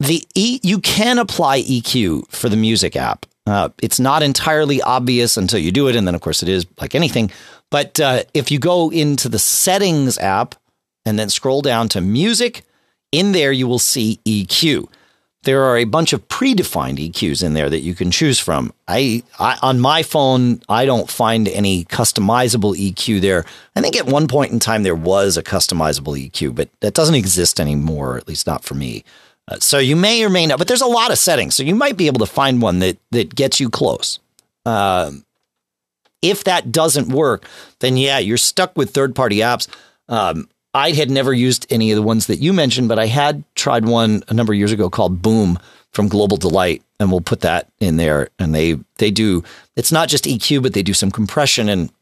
the e- you can apply EQ for the music app. Uh, it's not entirely obvious until you do it, and then of course it is like anything. But uh, if you go into the settings app and then scroll down to music, in there you will see EQ. There are a bunch of predefined EQs in there that you can choose from. I, I on my phone, I don't find any customizable EQ there. I think at one point in time there was a customizable EQ, but that doesn't exist anymore, at least not for me. Uh, so you may or may not, but there's a lot of settings, so you might be able to find one that that gets you close. Um, if that doesn't work, then yeah, you're stuck with third party apps. Um, I had never used any of the ones that you mentioned, but I had tried one a number of years ago called Boom from Global Delight, and we'll put that in there. And they they do it's not just EQ, but they do some compression and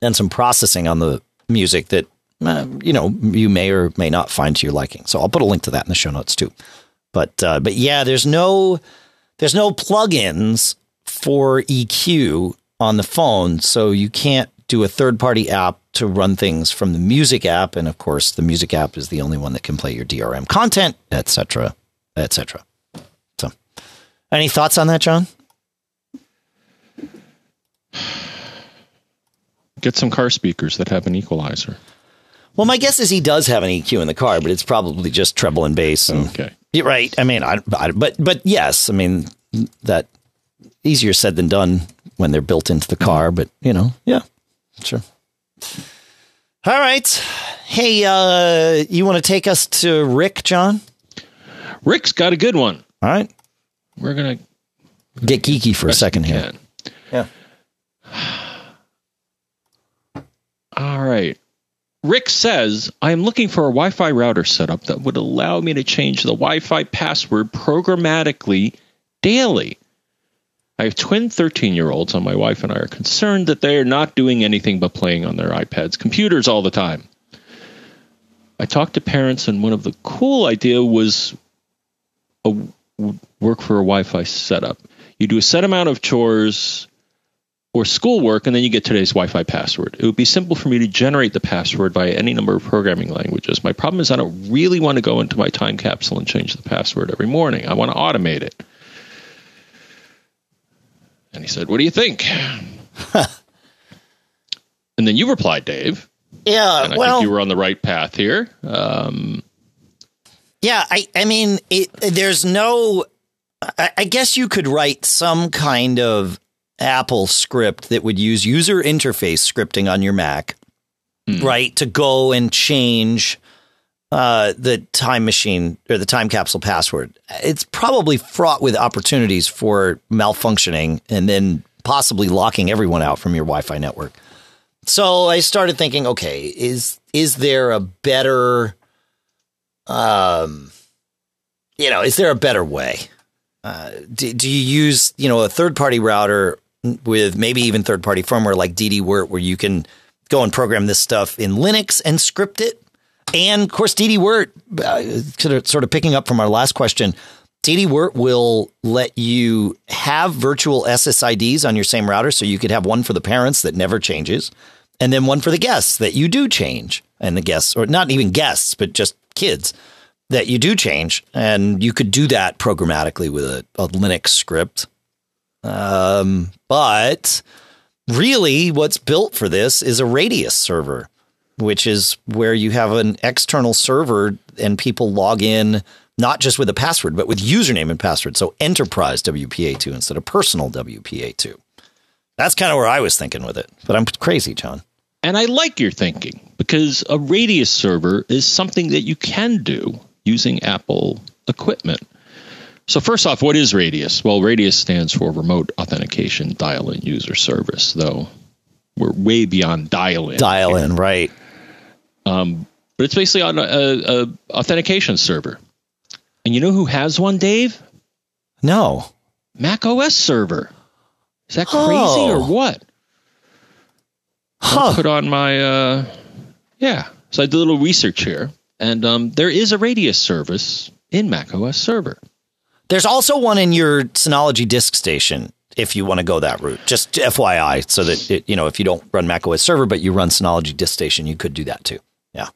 and some processing on the music that uh, you know you may or may not find to your liking. So I'll put a link to that in the show notes too. But uh, but yeah, there's no there's no plugins for EQ on the phone, so you can't do a third party app to run things from the music app, and of course, the music app is the only one that can play your DRM content, etc., etc. So, any thoughts on that, John? Get some car speakers that have an equalizer. Well, my guess is he does have an EQ in the car, but it's probably just treble and bass. And, okay. Right. I mean, I, I, but but yes, I mean that easier said than done when they're built into the car. But you know, yeah, sure. All right. Hey, uh, you want to take us to Rick, John? Rick's got a good one. All right. We're gonna get geeky for a second here. Yeah. All right. Rick says, I am looking for a Wi Fi router setup that would allow me to change the Wi Fi password programmatically daily. I have twin 13 year olds, and my wife and I are concerned that they are not doing anything but playing on their iPads, computers all the time. I talked to parents, and one of the cool idea was a work for a Wi Fi setup. You do a set amount of chores or schoolwork, and then you get today's Wi Fi password. It would be simple for me to generate the password by any number of programming languages. My problem is I don't really want to go into my time capsule and change the password every morning. I want to automate it. And he said, What do you think? and then you replied, Dave, Yeah, and I well, think you were on the right path here. Um, yeah, I, I mean, it, there's no. I, I guess you could write some kind of AppleScript that would use user interface scripting on your Mac, right, to go and change uh, the time machine or the time capsule password. It's probably fraught with opportunities for malfunctioning and then possibly locking everyone out from your Wi-Fi network. So I started thinking, okay, is is there a better, um, you know, is there a better way? Uh, do, do you use you know a third party router with maybe even third party firmware like DD-WRT where you can go and program this stuff in Linux and script it? And of course, DD-WRT, uh, sort of picking up from our last question, DD-WRT will let you have virtual SSIDs on your same router. So you could have one for the parents that never changes, and then one for the guests that you do change. And the guests, or not even guests, but just kids that you do change. And you could do that programmatically with a, a Linux script. Um, but really, what's built for this is a Radius server which is where you have an external server and people log in not just with a password, but with username and password. So enterprise WPA2 instead of personal WPA2. That's kind of where I was thinking with it, but I'm crazy, John. and I like your thinking because a Radius server is something that you can do using Apple equipment. So first off, what is Radius? Well, Radius stands for Remote Authentication Dial-in User Service, though we're way beyond dial-in. Dial in, right? but it's basically on a, a, a authentication server. And you know who has one, Dave? No. Mac OS server. Is that crazy Oh. or what? I'll put on my uh yeah. So I did a little research here, and um, there is a Radius service in Mac OS server. There's also one in your Synology disk station if you want to go that route. Just FYI, so that it, you know if you don't run macOS server but you run Synology disk station, you could do that too. Yeah.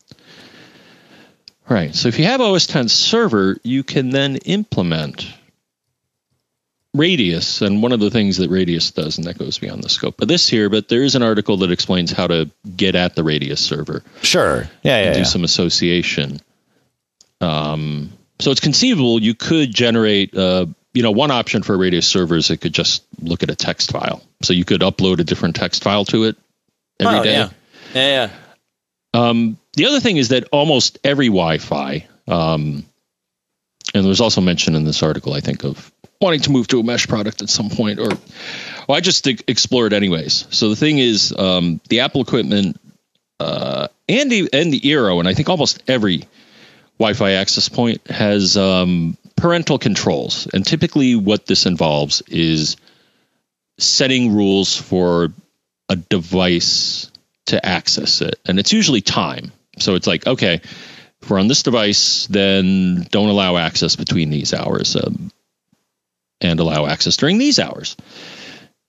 Right. So if you have OS X server, you can then implement Radius, and one of the things that Radius does, and that goes beyond the scope of this here, but there is an article that explains how to get at the Radius server. Sure. Yeah. Yeah. do yeah. some association. Um, so it's conceivable you could generate, uh, you know, one option for a Radius server is it could just look at a text file. So you could upload a different text file to it every Oh, day. yeah. Yeah. yeah. Um, the other thing is that almost every Wi-Fi, um, and there's also mentioned in this article, I think, of wanting to move to a mesh product at some point, or well, I just explore it anyways. So the thing is, um, the Apple equipment uh, and the and the Eero, and I think almost every Wi-Fi access point has um, parental controls, and typically what this involves is setting rules for a device to access it, and it's usually time. So it's like, okay, if we're on this device, then don't allow access between these hours, um, and allow access during these hours.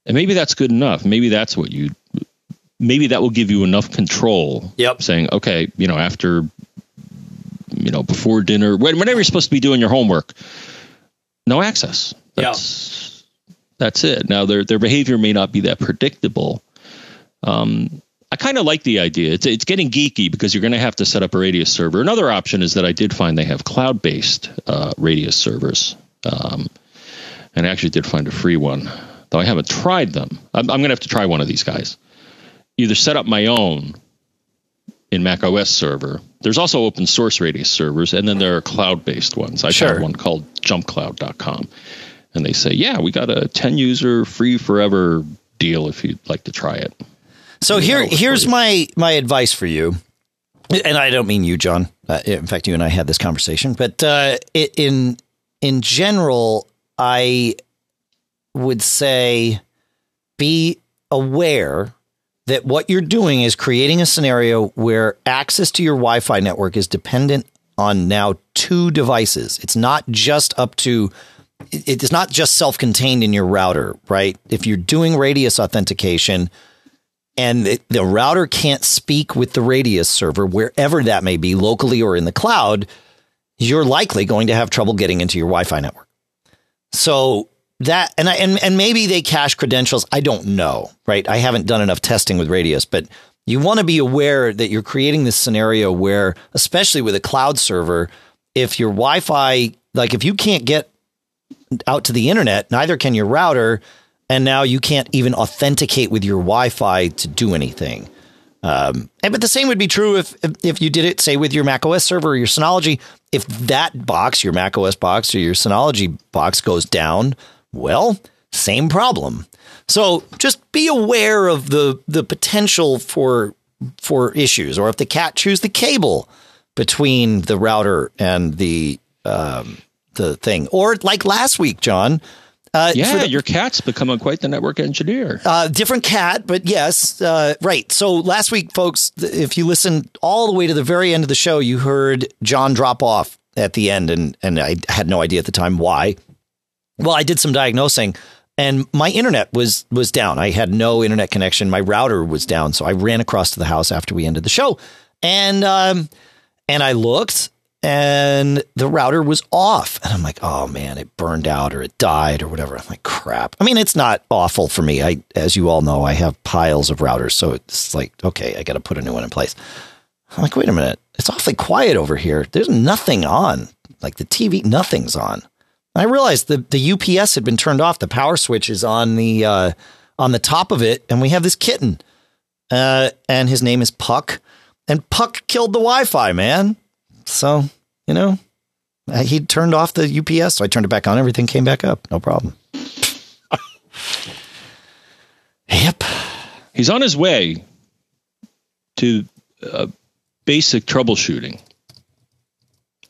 And maybe that's good enough. Maybe that's what you. Maybe that will give you enough control. Yep. Saying, okay, you know, after, you know, before dinner, whenever you're supposed to be doing your homework, no access. Yeah. That's that's it. Now their their behavior may not be that predictable. Um, I kind of like the idea. It's it's getting geeky because you're going to have to set up a Radius server. Another option is that I did find they have cloud based uh, Radius servers, um, and I actually did find a free one, though I haven't tried them. I'm, I'm going to have to try one of these guys. Either set up my own in Mac OS server. There's also open source Radius servers, and then there are cloud based ones. I Sure. found one called JumpCloud.com, and they say, yeah, we got a 10 user free forever deal if you'd like to try it. So here, here's my my advice for you, and I don't mean you, John. Uh, in fact, you and I had this conversation, but uh, in in general, I would say be aware that what you're doing is creating a scenario where access to your Wi-Fi network is dependent on now two devices. It's not just up to it's not just self-contained in your router, right? If you're doing radius authentication, and the, the router can't speak with the radius server wherever that may be locally or in the cloud you're likely going to have trouble getting into your wi-fi network so that and I, and and maybe they cache credentials i don't know right i haven't done enough testing with radius but you want to be aware that you're creating this scenario where, especially with a cloud server, if your Wi Fi, like if you can't get out to the internet, neither can your router. And now you can't even authenticate with your Wi Fi to do anything. Um, and, but the same would be true if, if, if you did it, say, with your Mac OS server or your Synology. If that box, your Mac OS box or your Synology box goes down, well, same problem. So just be aware of the the potential for for issues, or if the cat chews the cable between the router and the um, the thing, or like last week, John. Uh, yeah, the, your cat's becoming quite the network engineer. Uh, different cat, but yes, uh, right. So last week, folks, if you listened all the way to the very end of the show, you heard John drop off at the end, and and I had no idea at the time why. Well, I did some diagnosing and my internet was was down. I had no internet connection. My router was down, so I ran across to the house after we ended the show, and um, and I looked, and the router was off, and I'm like, oh man, it burned out or it died or whatever. I'm like, crap. I mean, it's not awful for me. I, as you all know, I have piles of routers, so it's like, okay, I got to put a new one in place. I'm like, wait a minute, it's awfully quiet over here. There's nothing on, like the TV, nothing's on. I realized the the UPS had been turned off. The power switch is on the uh, on the top of it, and we have this kitten, uh, and his name is Puck, and Puck killed the Wi-Fi, man. So you know, uh, he turned off the UPS, so I turned it back on. Everything came back up, no problem. yep, he's on his way to uh, basic troubleshooting.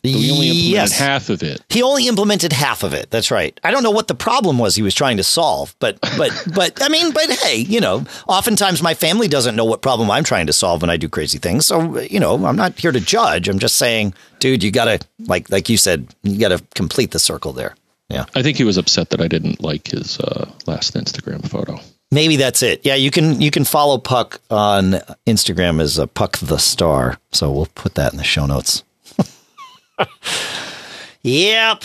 So he only implemented yes. half of it. He only implemented half of it. That's right. I don't know what the problem was he was trying to solve, but but but I mean, but hey, you know, oftentimes my family doesn't know what problem I'm trying to solve when I do crazy things. So you know, I'm not here to judge. I'm just saying, dude, you gotta like like you said, you gotta complete the circle there. Yeah. I think he was upset that I didn't like his uh, last Instagram photo. Maybe that's it. Yeah, you can you can follow Puck on Instagram as a Puck the Star. So we'll put that in the show notes yep.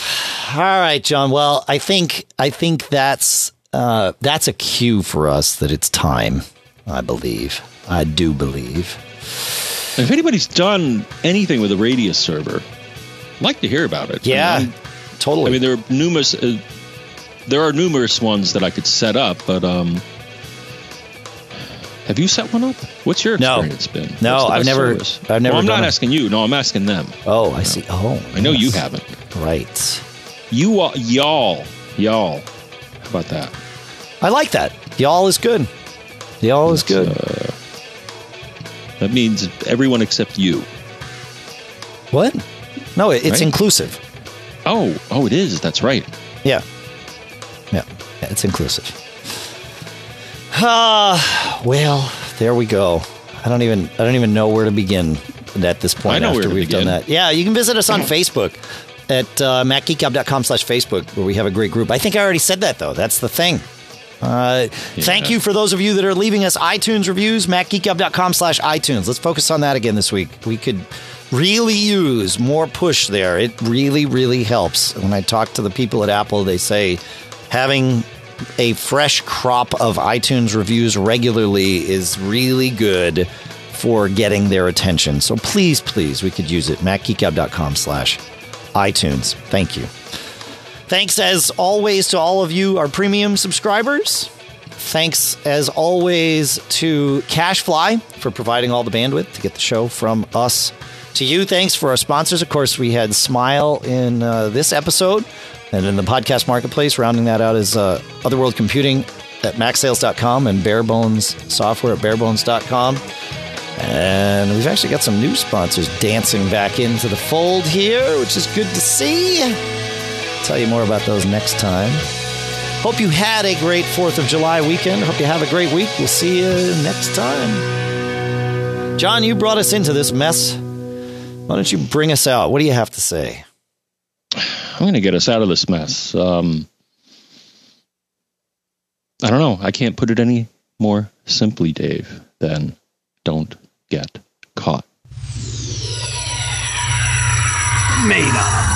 All right, John. Well, I think I think that's uh, that's a cue for us that it's time. I believe. I do believe. If anybody's done anything with a Radius server, I'd like to hear about it. Yeah, I mean, totally. I mean, there are numerous. Uh, there are numerous ones that I could set up, but um, have you set one up? What's your experience no. been? No, I've never, service? I've never. Well, I'm not asking you. No, I'm asking them. Oh, I see. Oh, I know yes. you haven't. Right. You all, y'all, y'all. How about that? I like that. Y'all is good. Y'all is good. Uh, that means everyone except you. What? No, it's right? inclusive. Oh, oh, it is. That's right. Yeah. Yeah, yeah it's inclusive. Ah, well, there we go. I don't even I don't even know where to begin at this point after we've begin. done that. Yeah, you can visit us on Facebook at uh, macgeekgab.com slash Facebook where we have a great group. I think I already said that though. That's the thing. Uh, yeah. Thank you for those of you that are leaving us iTunes reviews, macgeekgab.com slash iTunes. Let's focus on that again this week. We could really use more push there. It really, really helps. When I talk to the people at Apple, they say having a fresh crop of iTunes reviews regularly is really good for getting their attention. So please, please, we could use it. MacGeekGab.com slash iTunes. Thank you. Thanks as always to all of you, our premium subscribers. Thanks as always to CacheFly for providing all the bandwidth to get the show from us to you. Thanks for our sponsors. Of course, we had Smile in uh, this episode. And in the podcast marketplace, rounding that out is uh, Other World Computing at macsales.com and Bare Bones Software at barebones.com. And we've actually got some new sponsors dancing back into the fold here, which is good to see. Tell you more about those next time. Hope you had a great 4th of July weekend. Hope you have a great week. We'll see you next time. John, you brought us into this mess. Why don't you bring us out? What do you have to say? I'm going to get us out of this mess. Um, I don't know. I can't put it any more simply, Dave, than don't get caught. Made up.